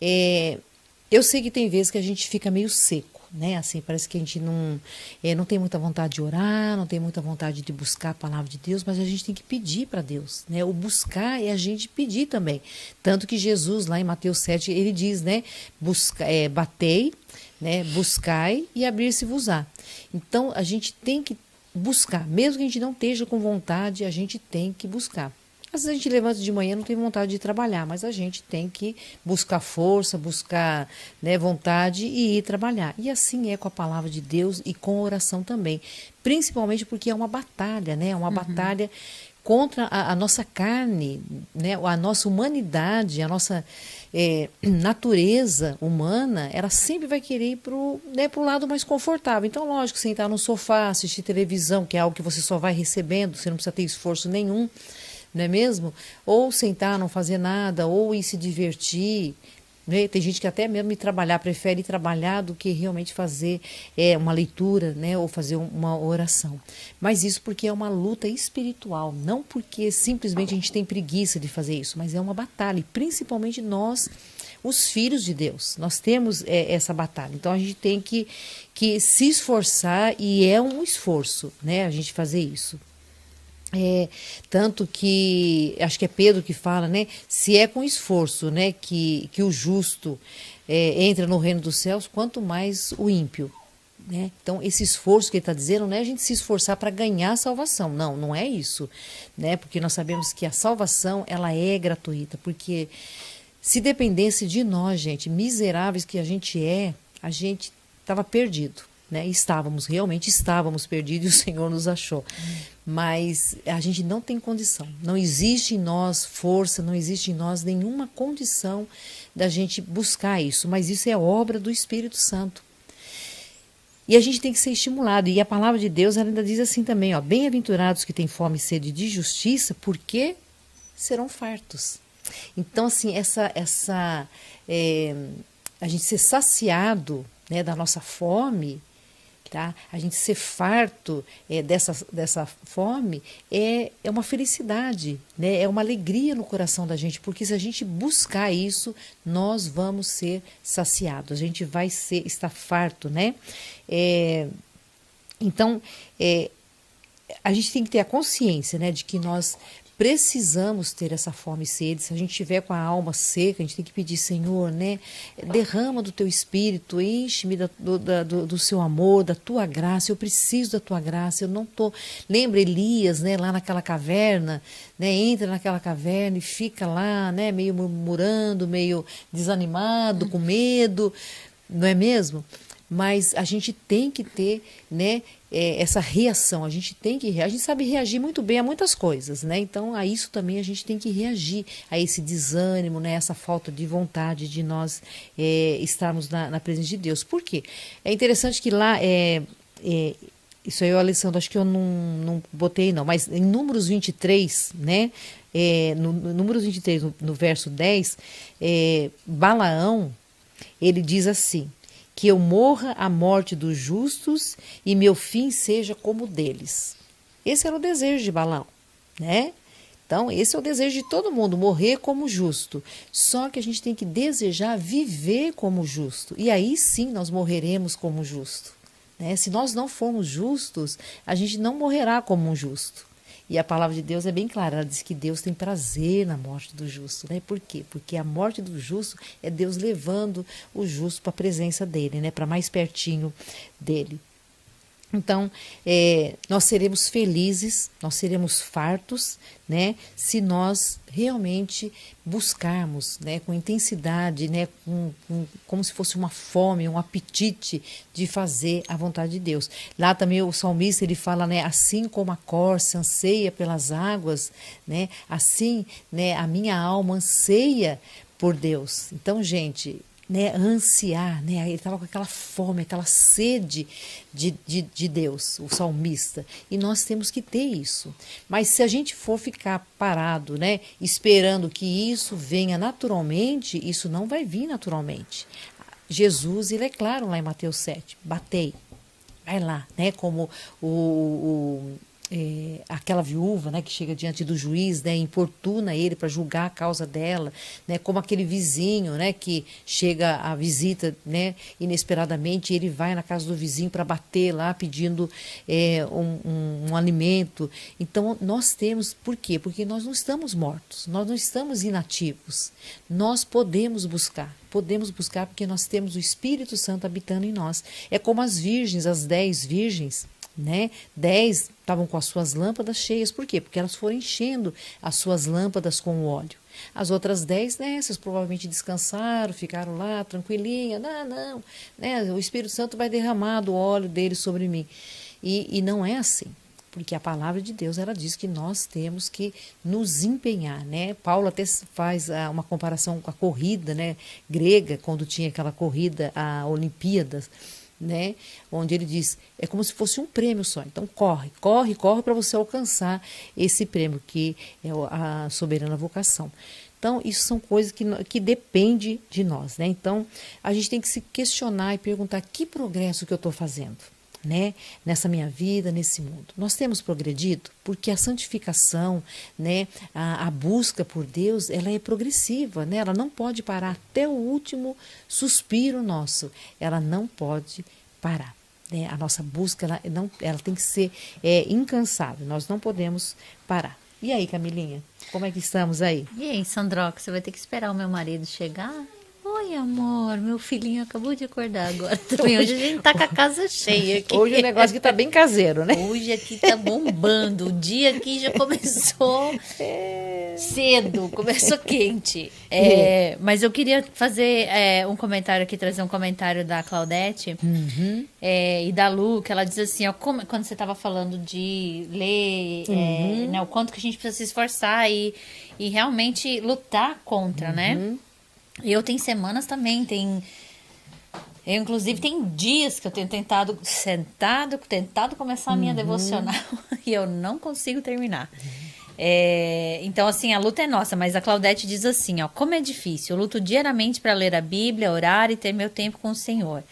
É, eu sei que tem vezes que a gente fica meio seco né? Assim, parece que a gente não, é, não tem muita vontade de orar, não tem muita vontade de buscar a palavra de Deus, mas a gente tem que pedir para Deus, né? O buscar é a gente pedir também. Tanto que Jesus, lá em Mateus 7, ele diz, né? Busca, é, batei, né? Buscai e abrir-se-vos-á. Então, a gente tem que buscar, mesmo que a gente não esteja com vontade, a gente tem que buscar. Às vezes a gente levanta de manhã não tem vontade de trabalhar, mas a gente tem que buscar força, buscar né, vontade e ir trabalhar. E assim é com a palavra de Deus e com a oração também. Principalmente porque é uma batalha, né? É uma uhum. batalha contra a, a, nossa carne, né? a nossa humanidade, a nossa é, natureza humana, ela sempre vai querer ir para o né, lado mais confortável. Então, lógico, sentar no sofá, assistir televisão, que é algo que você só vai recebendo, você não precisa ter esforço nenhum não é mesmo? Ou sentar, não fazer nada, ou ir se divertir. Né? Tem gente que até mesmo ir trabalhar, prefere trabalhar do que realmente fazer é, uma leitura né? ou fazer uma oração. Mas isso porque é uma luta espiritual, não porque simplesmente a gente tem preguiça de fazer isso, mas é uma batalha, e principalmente nós, os filhos de Deus, nós temos é, essa batalha. Então a gente tem que, que se esforçar, e é um esforço né? a gente fazer isso. É, tanto que acho que é Pedro que fala, né? Se é com esforço, né, que, que o justo é, entra no reino dos céus, quanto mais o ímpio. Né? Então, esse esforço que ele está dizendo não é a gente se esforçar para ganhar a salvação. Não, não é isso. Né? Porque nós sabemos que a salvação ela é gratuita. Porque se dependesse de nós, gente, miseráveis que a gente é, a gente estava perdido. Né? Estávamos, realmente estávamos perdidos e o Senhor nos achou. Mas a gente não tem condição. Não existe em nós força, não existe em nós nenhuma condição da gente buscar isso. Mas isso é obra do Espírito Santo. E a gente tem que ser estimulado. E a palavra de Deus ainda diz assim também: ó, bem-aventurados que têm fome e sede de justiça, porque serão fartos. Então, assim, essa, essa é, a gente ser saciado né, da nossa fome, tá? A gente ser farto é, dessa, dessa fome é, é uma felicidade, né? É uma alegria no coração da gente, porque se a gente buscar isso, nós vamos ser saciados. A gente vai ser estar farto, né? É, então, é, a gente tem que ter a consciência, né, de que nós precisamos ter essa fome e sede. Se a gente tiver com a alma seca, a gente tem que pedir, Senhor, né? Derrama do teu espírito, enche-me do, do, do, seu amor, da tua graça. Eu preciso da tua graça. Eu não tô. Lembra Elias, né? Lá naquela caverna, né? Entra naquela caverna e fica lá, né? Meio murmurando, meio desanimado, com medo, não é mesmo? Mas a gente tem que ter né, é, essa reação, a gente tem que a gente sabe reagir muito bem a muitas coisas, né? Então a isso também a gente tem que reagir a esse desânimo, né? Essa falta de vontade de nós é, estarmos na, na, presença de Deus. Por quê? É interessante que lá é, é isso aí, Alessandro, acho que eu não, não botei não, mas em Números 23, né? É, no, no Números 23, no, no verso 10, é, Balaão, ele diz assim: que eu morra a morte dos justos e meu fim seja como deles. Esse era o desejo de Balão, né? Então, esse é o desejo de todo mundo, morrer como justo. Só que a gente tem que desejar viver como justo. E aí sim nós morreremos como justo. Né? Se nós não formos justos, a gente não morrerá como um justo. E a palavra de Deus é bem clara, ela diz que Deus tem prazer na morte do justo, né? Por quê? Porque a morte do justo é Deus levando o justo para a presença dele, né? Para mais pertinho dele. Então, é, nós seremos felizes, nós seremos fartos, né, se nós realmente buscarmos, né, com intensidade, né, com, com, como se fosse uma fome, um apetite de fazer a vontade de Deus. Lá também o salmista ele fala, né, assim como a corça anseia pelas águas, né, assim, né, a minha alma anseia por Deus. Então, gente, né, ansiar, né? Ele estava com aquela fome, aquela sede de, de, de Deus, o salmista. E nós temos que ter isso. Mas se a gente for ficar parado, né, esperando que isso venha naturalmente, isso não vai vir naturalmente. Jesus, ele é claro lá em Mateus 7, batei. Vai lá, né? Como o, o é, aquela viúva né, que chega diante do juiz, né, importuna ele para julgar a causa dela, né, como aquele vizinho né, que chega à visita né, inesperadamente ele vai na casa do vizinho para bater lá pedindo é, um, um, um, alimento. Então nós temos, por quê? Porque nós não estamos mortos, nós não estamos inativos, nós podemos buscar. Podemos buscar porque nós temos o Espírito Santo habitando em nós. É como as virgens, as dez virgens, né? Dez estavam com as suas lâmpadas cheias. Por quê? Porque elas foram enchendo as suas lâmpadas com o óleo. As outras dez nessas provavelmente descansaram, ficaram lá tranquilinha. Não, não, né? o Espírito Santo vai derramar do óleo dele sobre mim. E, e não é assim porque a palavra de Deus ela diz que nós temos que nos empenhar, né? Paulo até faz ah, uma comparação com a corrida, né, grega, quando tinha aquela corrida a Olimpíadas, né? Onde ele diz, é como se fosse um prêmio só. Então corre, corre, corre para você alcançar esse prêmio que é a soberana vocação. Então, isso são coisas que, que depende de nós, né? Então, a gente tem que se questionar e perguntar que progresso que eu estou fazendo né, nessa minha vida, nesse mundo. Nós temos progredido porque a santificação, né, a, a, busca por Deus, ela é progressiva, né? Ela não pode parar até o último suspiro nosso. Ela não pode parar. Né? A nossa busca, ela, não, ela tem que ser é, incansável. Nós não podemos parar. E aí, Camilinha, como é que estamos aí? E aí, Sandroca, você vai ter que esperar o meu marido chegar? Oi, amor, meu filhinho acabou de acordar agora também. Hoje a gente tá com a casa cheia aqui. Hoje o negócio aqui tá bem caseiro, né? Hoje aqui tá bombando. O dia aqui já começou cedo, começou quente. É, mas eu queria fazer é, um comentário aqui, trazer um comentário da Claudete Uhum. é, e da Lu, que ela diz assim, ó, como- quando você estava falando de ler, é, né, o quanto que a gente precisa se esforçar e, e realmente lutar contra, né? Eu tenho semanas também, tem... Eu, inclusive, tem dias que eu tenho tentado, sentado, tentado começar a minha devocional e eu não consigo terminar. É, então, assim, a luta é nossa, mas a Claudete diz assim, ó, como é difícil, eu luto diariamente para ler a Bíblia, orar e ter meu tempo com o Senhor.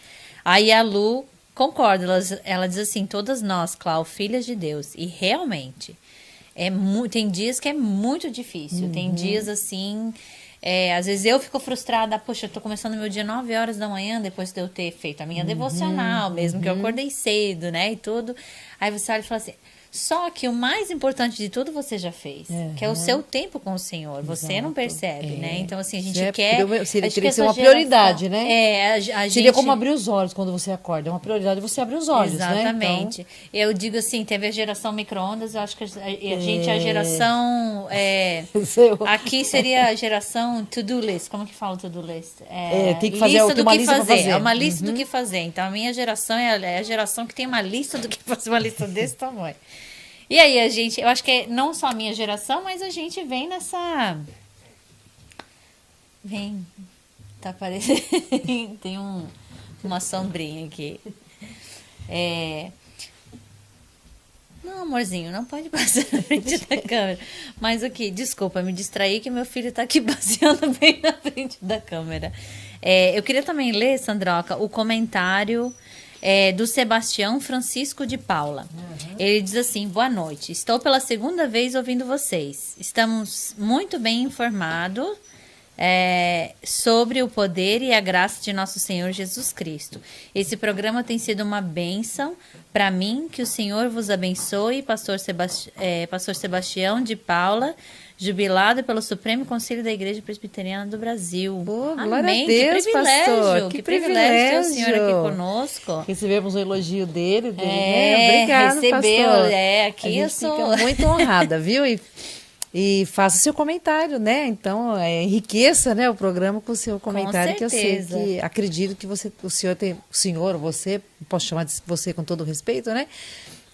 Aí a Lu concorda, ela, ela diz assim, todas nós, Clau, filhas de Deus, e realmente, é tem dias que é muito difícil, tem dias assim... é, às vezes eu fico frustrada, poxa, eu tô começando meu dia 9 horas da manhã, depois de eu ter feito a minha devocional, mesmo que eu acordei cedo, né, e tudo. Aí você olha e fala assim, só que o mais importante de tudo você já fez, que é o seu tempo com o Senhor. Você não Exato. percebe, É. né? Então, assim, a gente é quer. seria- teria que ser uma prioridade, geração- né? É, a, a gente. Seria como abrir os olhos quando você acorda. É uma prioridade você abrir os olhos, né? Exatamente. Eu digo assim, teve a geração micro-ondas, eu acho que a, a gente é a geração. é, Então, Seu- aqui seria a geração to-do list. Como que fala to-do list? É, É, tem que fazer- lista do que lista fazer. fazer. É uma lista do que fazer. Então a minha geração é a, é a geração que tem uma lista do que fazer, uma lista desse tamanho. E aí a gente, eu acho que é não só a minha geração, mas a gente vem nessa. Vem. Tá aparecendo. tem um, uma sombrinha aqui. É. Não, amorzinho, não pode passar na frente da câmera. Mas o que? Desculpa, me distraí que meu filho tá aqui passeando bem na frente da câmera. É, eu queria também ler, Sandroca, o comentário é, do Sebastião Francisco de Paula. Ele diz assim: Boa noite, estou pela segunda vez ouvindo vocês. Estamos muito bem informados é, sobre o poder e a graça de nosso Senhor Jesus Cristo. Esse programa tem sido uma bênção para mim. Que o Senhor vos abençoe, Pastor, Sebasti é, Pastor Sebastião de Paula, jubilado pelo Supremo Conselho da Igreja Presbiteriana do Brasil. Pô, glória a Amém. Deus, que privilégio, pastor, que, que privilégio ter o Senhor aqui conosco. Recebemos o elogio dele. dele É, né? Obrigado, recebeu, pastor. é, aqui a gente eu sou- fica muito honrada, viu? E, e faça seu comentário, né? Então, é, enriqueça né, o programa com o seu comentário, que eu sei certeza. que acredito que você, o senhor tem, o senhor, você, posso chamar de você com todo respeito, né?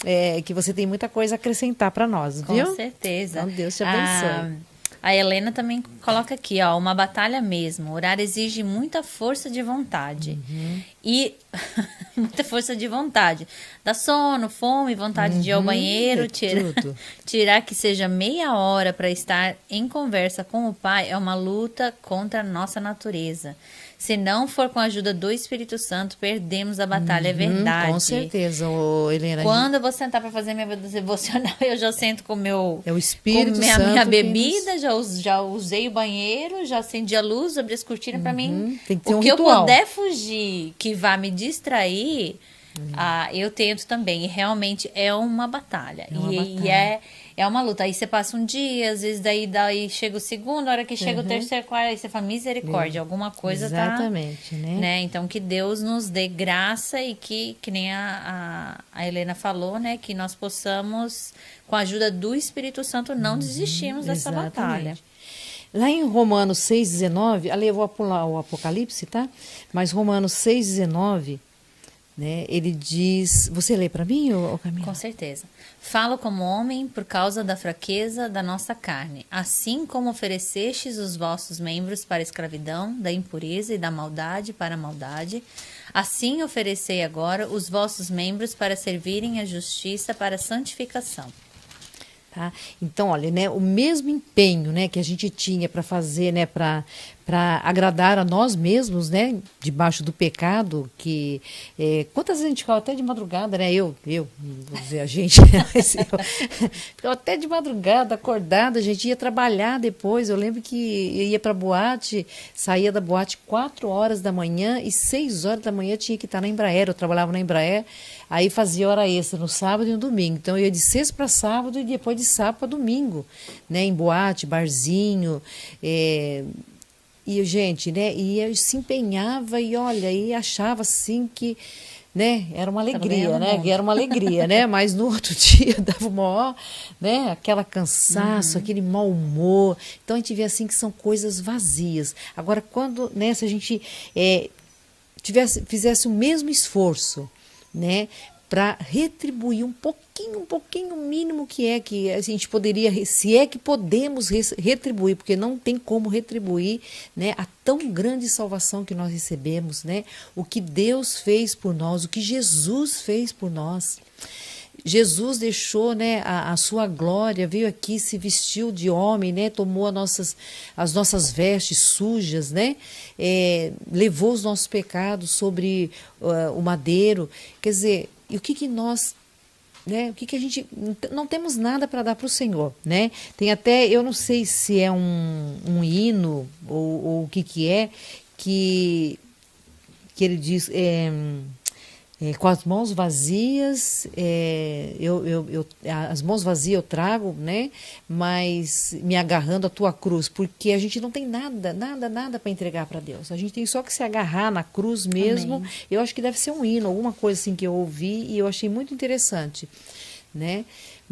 É, que você tem muita coisa a acrescentar para nós, Com viu? certeza. Então, Deus te abençoe. A, a Helena também coloca aqui, ó, uma batalha mesmo. Orar exige muita força de vontade. Uhum. E muita força de vontade. Dá sono, fome, vontade de ir ao banheiro, é tirar, tudo. tirar que seja meia hora para estar em conversa com o Pai é uma luta contra a nossa natureza. Se não for com a ajuda do Espírito Santo, perdemos a batalha, é verdade. Hum, Com certeza, ô, Helena. Quando eu vou sentar para fazer minha devocional, eu já sento com meu É o Espírito com minha, Santo minha bebida, já, já usei o banheiro, já acendi a luz, abri as cortinas para mim. Uhum. tem que ter o um que eu ritual. puder fugir, que vá me distrair, ah, eu tento também. E realmente é uma batalha. É uma e, batalha. e é, é uma luta. Aí você passa um dia, às vezes daí, daí chega o segundo, a hora que chega o terceiro, quarto, aí você fala, misericórdia, alguma coisa tá Uhum. Exatamente, né? né? Então que Deus nos dê graça e que, que nem a, a, a Helena falou, né? Que nós possamos, com a ajuda do Espírito Santo, não desistirmos dessa Uhum. Exatamente. batalha. Lá em Romanos 6,19, ali eu vou pular o Apocalipse, tá? Mas Romanos 6,19, né? Ele diz. Você lê para mim, ô Camila? Com certeza. Falo como homem por causa da fraqueza da nossa carne, assim como oferecestes os vossos membros para a escravidão, da impureza e da maldade para a maldade, assim oferecei agora os vossos membros para servirem a justiça para a santificação. Tá? Então, olha, né, o mesmo empenho, né, que a gente tinha para fazer, né, para para agradar a nós mesmos, né, debaixo do pecado, que é, quantas vezes a gente ficava até de madrugada, né, eu, eu, vou dizer a gente, mas eu, ficava até de madrugada, acordada, a gente ia trabalhar depois, eu lembro que ia para boate, saía da boate quatro horas da manhã e seis horas da manhã tinha que estar na Embraer, eu trabalhava na Embraer, aí fazia hora extra no sábado e no domingo, então eu ia de sexta para sábado e depois de sábado para domingo, né, em boate, barzinho, é, E, gente, né? E se empenhava e olha, e achava assim que né? Era uma alegria, né? Era uma alegria, né? Mas no outro dia dava uma né? Aquela cansaço, uhum. aquele mau humor. Então a gente vê assim que são coisas vazias. Agora, quando, né? Se a gente é, tivesse, fizesse o mesmo esforço, né? Para retribuir um pouquinho, um pouquinho mínimo que é que a gente poderia, se é que podemos retribuir, porque não tem como retribuir, né? A tão grande salvação que nós recebemos, né? O que Deus fez por nós, o que Jesus fez por nós. Jesus deixou né, a, a, sua glória, veio aqui, se vestiu de homem, né, tomou as nossas, as nossas vestes sujas, né, é, levou os nossos pecados sobre uh, o madeiro. Quer dizer, e o que, que nós né? O que, que a gente não temos nada para dar para o Senhor, né? Tem até eu não sei se é um, um hino ou, ou o que que é que que ele diz é, é, com as mãos vazias, é, eu, eu, eu, as mãos vazias eu trago, né? Mas me agarrando à tua cruz, porque a gente não tem nada, nada, nada para entregar para Deus. A gente tem só que se agarrar na cruz mesmo. Amém. Eu acho que deve ser um hino, alguma coisa assim que eu ouvi e eu achei muito interessante, né?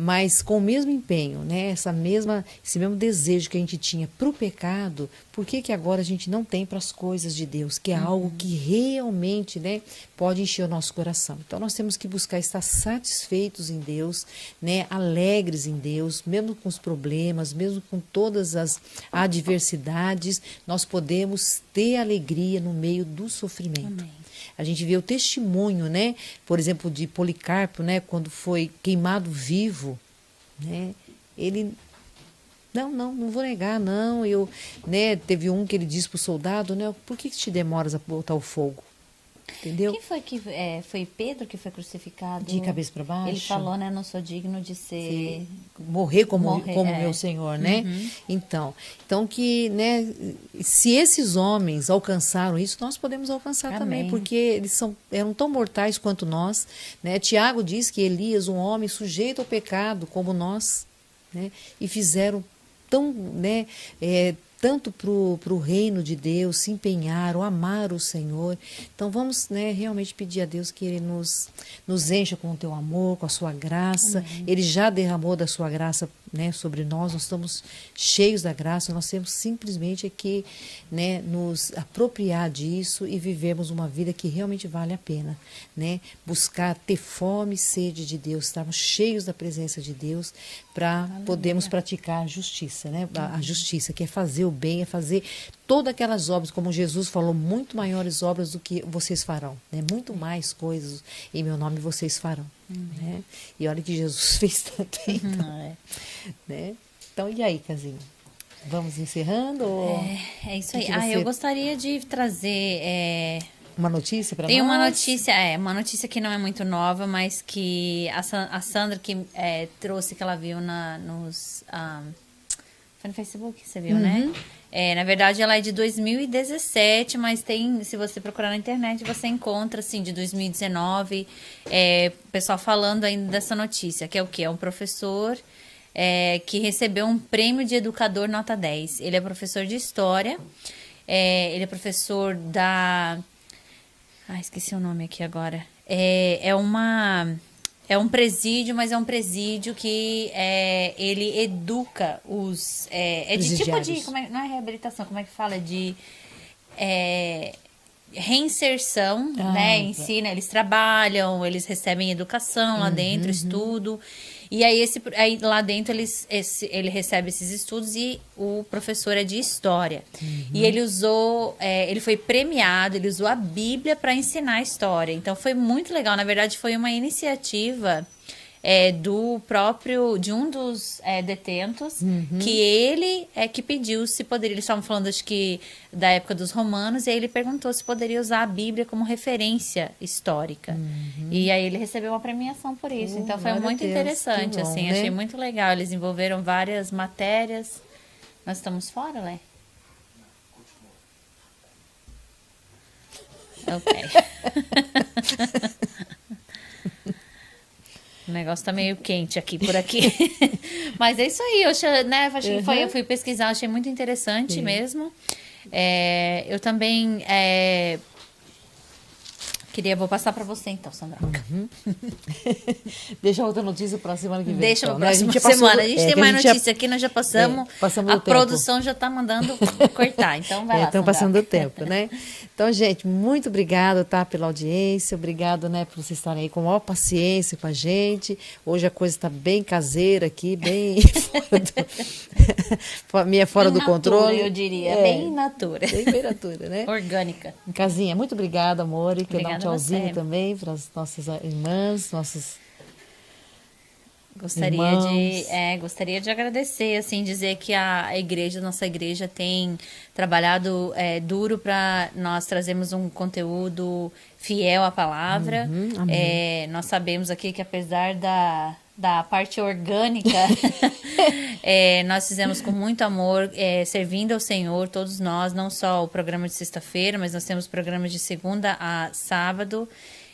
Mas com o mesmo empenho, né? Essa mesma, esse mesmo desejo que a gente tinha para o pecado, por que, que agora a gente não tem para as coisas de Deus, que é uhum. algo que realmente, né, pode encher o nosso coração. Então nós temos que buscar estar satisfeitos em Deus, né, alegres em Deus, mesmo com os problemas, mesmo com todas as adversidades, nós podemos ter alegria no meio do sofrimento. Amém. A gente vê o testemunho, né? Por exemplo, de Policarpo, né? Quando foi queimado vivo, né? Ele não, não, não vou negar, não. Eu, né? Teve um que ele disse para o soldado, né? Por que, que te demoras a botar o fogo? Entendeu? Quem foi que é, foi Pedro que foi crucificado? De cabeça para baixo. Ele falou, né? Não sou digno de ser morrer como morrer, como é. meu Senhor, né? Uhum. Então, então que, né? Se esses homens alcançaram isso, nós podemos alcançar Amém. também, porque eles são eram tão mortais quanto nós, né? Tiago diz que Elias, um homem sujeito ao pecado como nós, né? E fizeram tão, né? É, tanto para o reino de Deus, se empenhar, ou amar o Senhor. Então vamos né, realmente pedir a Deus que Ele nos, nos encha com o teu amor, com a sua graça. Amém. Ele já derramou da sua graça né, sobre nós, nós estamos cheios da graça, nós temos simplesmente que né, nos apropriar disso e vivemos uma vida que realmente vale a pena. Né? Buscar ter fome e sede de Deus, estarmos cheios da presença de Deus para podermos praticar a justiça, né? A, a justiça, que é fazer o bem, é fazer todas aquelas obras, como Jesus falou, muito maiores obras do que vocês farão, né? Muito mais coisas em meu nome vocês farão, uhum. né? E olha que Jesus fez tanto, então, uhum, é. né? Então, e aí, Casinho? Vamos encerrando? É, é, isso aí. Ah, eu gostaria de trazer é, uma notícia para nós? Tem uma notícia, é, uma notícia que não é muito nova, mas que a, a Sandra que é, trouxe, que ela viu na, nos... Um, ah, foi no Facebook, você viu, né? uhum. né? É, na verdade, ela é de 2017, mas tem, se você procurar na internet, você encontra, assim, de 2019, é, pessoal falando ainda dessa notícia, que é o quê? É um professor é, que recebeu um prêmio de educador nota 10. Ele é professor de História, é, ele é professor da ah, esqueci o nome aqui agora. É, é uma. É um presídio, mas é um presídio que é, ele educa os. É, é de tipo de. Como é, não é reabilitação, como é que fala? De. É, reinserção, ah, né? Ensina, eles trabalham, eles recebem educação lá uhum, dentro, uhum. E aí, esse, aí lá dentro eles, esse, ele recebe esses estudos e o professor é de história. Uhum. E ele usou, é, ele foi premiado, ele usou a Bíblia para ensinar a história. Então foi muito legal. Na verdade, foi uma iniciativa é, do próprio de um dos é, detentos uhum. que ele é que pediu se poderia eles estavam falando acho que da época dos romanos e aí ele perguntou se poderia usar a Bíblia como referência histórica. Uhum. e aí ele recebeu uma premiação por isso. Uh, então foi muito Deus, interessante bom, assim né? achei muito legal. Eles envolveram várias matérias. Nós estamos fora Lé? Ok O negócio tá meio quente aqui por aqui. Mas é isso aí. Eu, achei, né, achei, uhum. foi, eu fui pesquisar, achei muito interessante Sim. mesmo. É, eu também é, queria, vou passar para você então, Sandra. Uhum. Deixa outra notícia para a semana que vem. Deixa então, para a próxima semana. Passou, a gente é, tem mais notícia já, aqui, nós já passamos. É, passamos a produção já está mandando cortar, então vai é, lá. Estão passando o tempo, né? Então, gente, muito obrigado, tá, pela audiência. Obrigado, né, por vocês estarem aí com maior paciência com a gente. Hoje a coisa está bem caseira aqui, bem fora do, minha fora bem do natura, controle. eu diria, é, bem natura. Bem, bem natura, né? Orgânica. Casinha, muito obrigada, amor. E dar um tchauzinho também para as nossas irmãs, nossos Gostaria Irmãos. de, é, gostaria de agradecer, assim, dizer que a igreja, nossa igreja tem trabalhado é, duro para nós trazermos um conteúdo fiel à palavra. Uhum, é, nós sabemos aqui que apesar da, da parte orgânica, é, nós fizemos com muito amor, é, servindo ao Senhor, todos nós, não só o programa de sexta-feira, mas nós temos programas de segunda a sábado.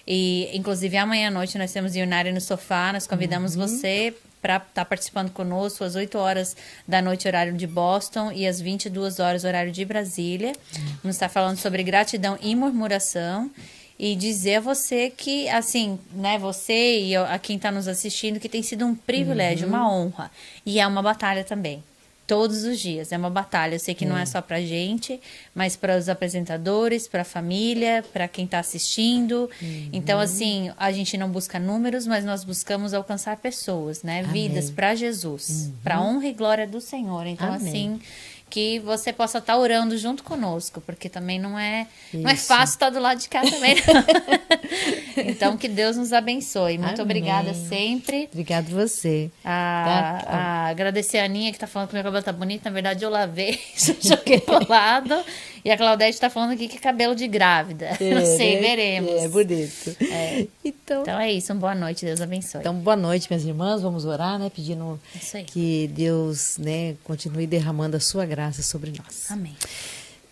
E, inclusive, amanhã à noite nós temos Ionari no Sofá. Nós convidamos uhum. você para estar tá participando conosco às 8 horas da noite, horário de Boston, e às 22 horas, horário de Brasília. Uhum. Vamos estar falando sobre gratidão e murmuração. E dizer a você que, assim, né, você e a quem está nos assistindo, que tem sido um privilégio, uhum. uma honra. E é uma batalha também todos os dias. É uma batalha. Eu sei que não é só para gente, mas para os apresentadores, para a família, para quem está assistindo. Uhum. Então, assim, a gente não busca números, mas nós buscamos alcançar pessoas, né? Amém. Vidas para Jesus, uhum. para honra e glória do Senhor. Então, Amém. assim que você possa estar tá orando junto conosco, porque também não é, não é fácil estar do lado de cá também. então, que Deus nos abençoe. Muito Amém. obrigada sempre. Obrigado você. A, tá? a, agradecer a Aninha que está falando que meu cabelo tá bonito. Na verdade, eu lavei, joguei pro lado. E a Claudete está falando aqui que é cabelo de grávida. É, não sei, né? veremos. É, bonito. É. Então, então é isso. Uma boa noite. Deus abençoe. Então, boa noite, minhas irmãs. Vamos orar, né? Pedindo que Deus né, continue derramando a sua graça sobre nós. Amém.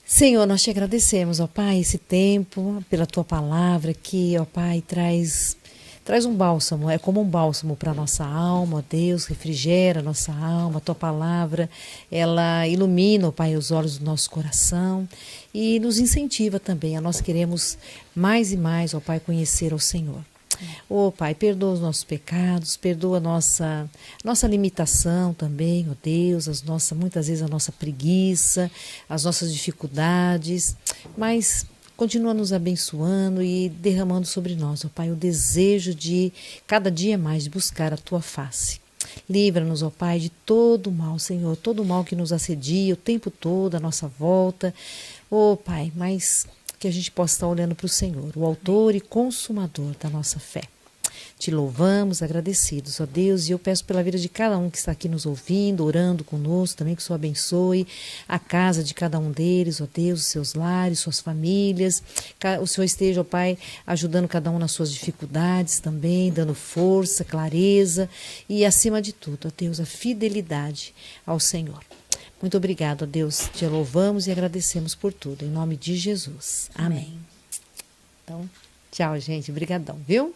Senhor, nós te agradecemos, ó Pai, esse tempo, pela tua palavra que, ó Pai, traz traz um bálsamo, é como um bálsamo para a nossa alma, Deus, refrigera a nossa alma, a tua palavra, ela ilumina, ó Pai, os olhos do nosso coração e nos incentiva também a nós queremos mais e mais, ó Pai, conhecer ao Senhor. Ô oh, Pai, perdoa os nossos pecados, perdoa a nossa, nossa limitação também, ó oh Deus, as nossas, muitas vezes a nossa preguiça, as nossas dificuldades, mas continua nos abençoando e derramando sobre nós, ó Pai, o desejo de cada dia mais buscar a tua face. Livra-nos, ó Pai, de todo o mal, Senhor, todo o mal que nos assedia o tempo todo à nossa volta. Ó Pai, mas que a gente possa estar olhando para o Senhor, o autor e consumador da nossa fé. Te louvamos, agradecidos, ó Deus, e eu peço pela vida de cada um que está aqui nos ouvindo, orando conosco, também que o Senhor abençoe a casa de cada um deles, ó Deus, os seus lares, suas famílias. O Senhor esteja, ó Pai, ajudando cada um nas suas dificuldades também, dando força, clareza e, acima de tudo, ó Deus, a fidelidade ao Senhor. Muito obrigado, Deus. Te louvamos e agradecemos por tudo. Em nome de Jesus. Amém. Amém. Então, tchau, gente. Obrigadão, viu?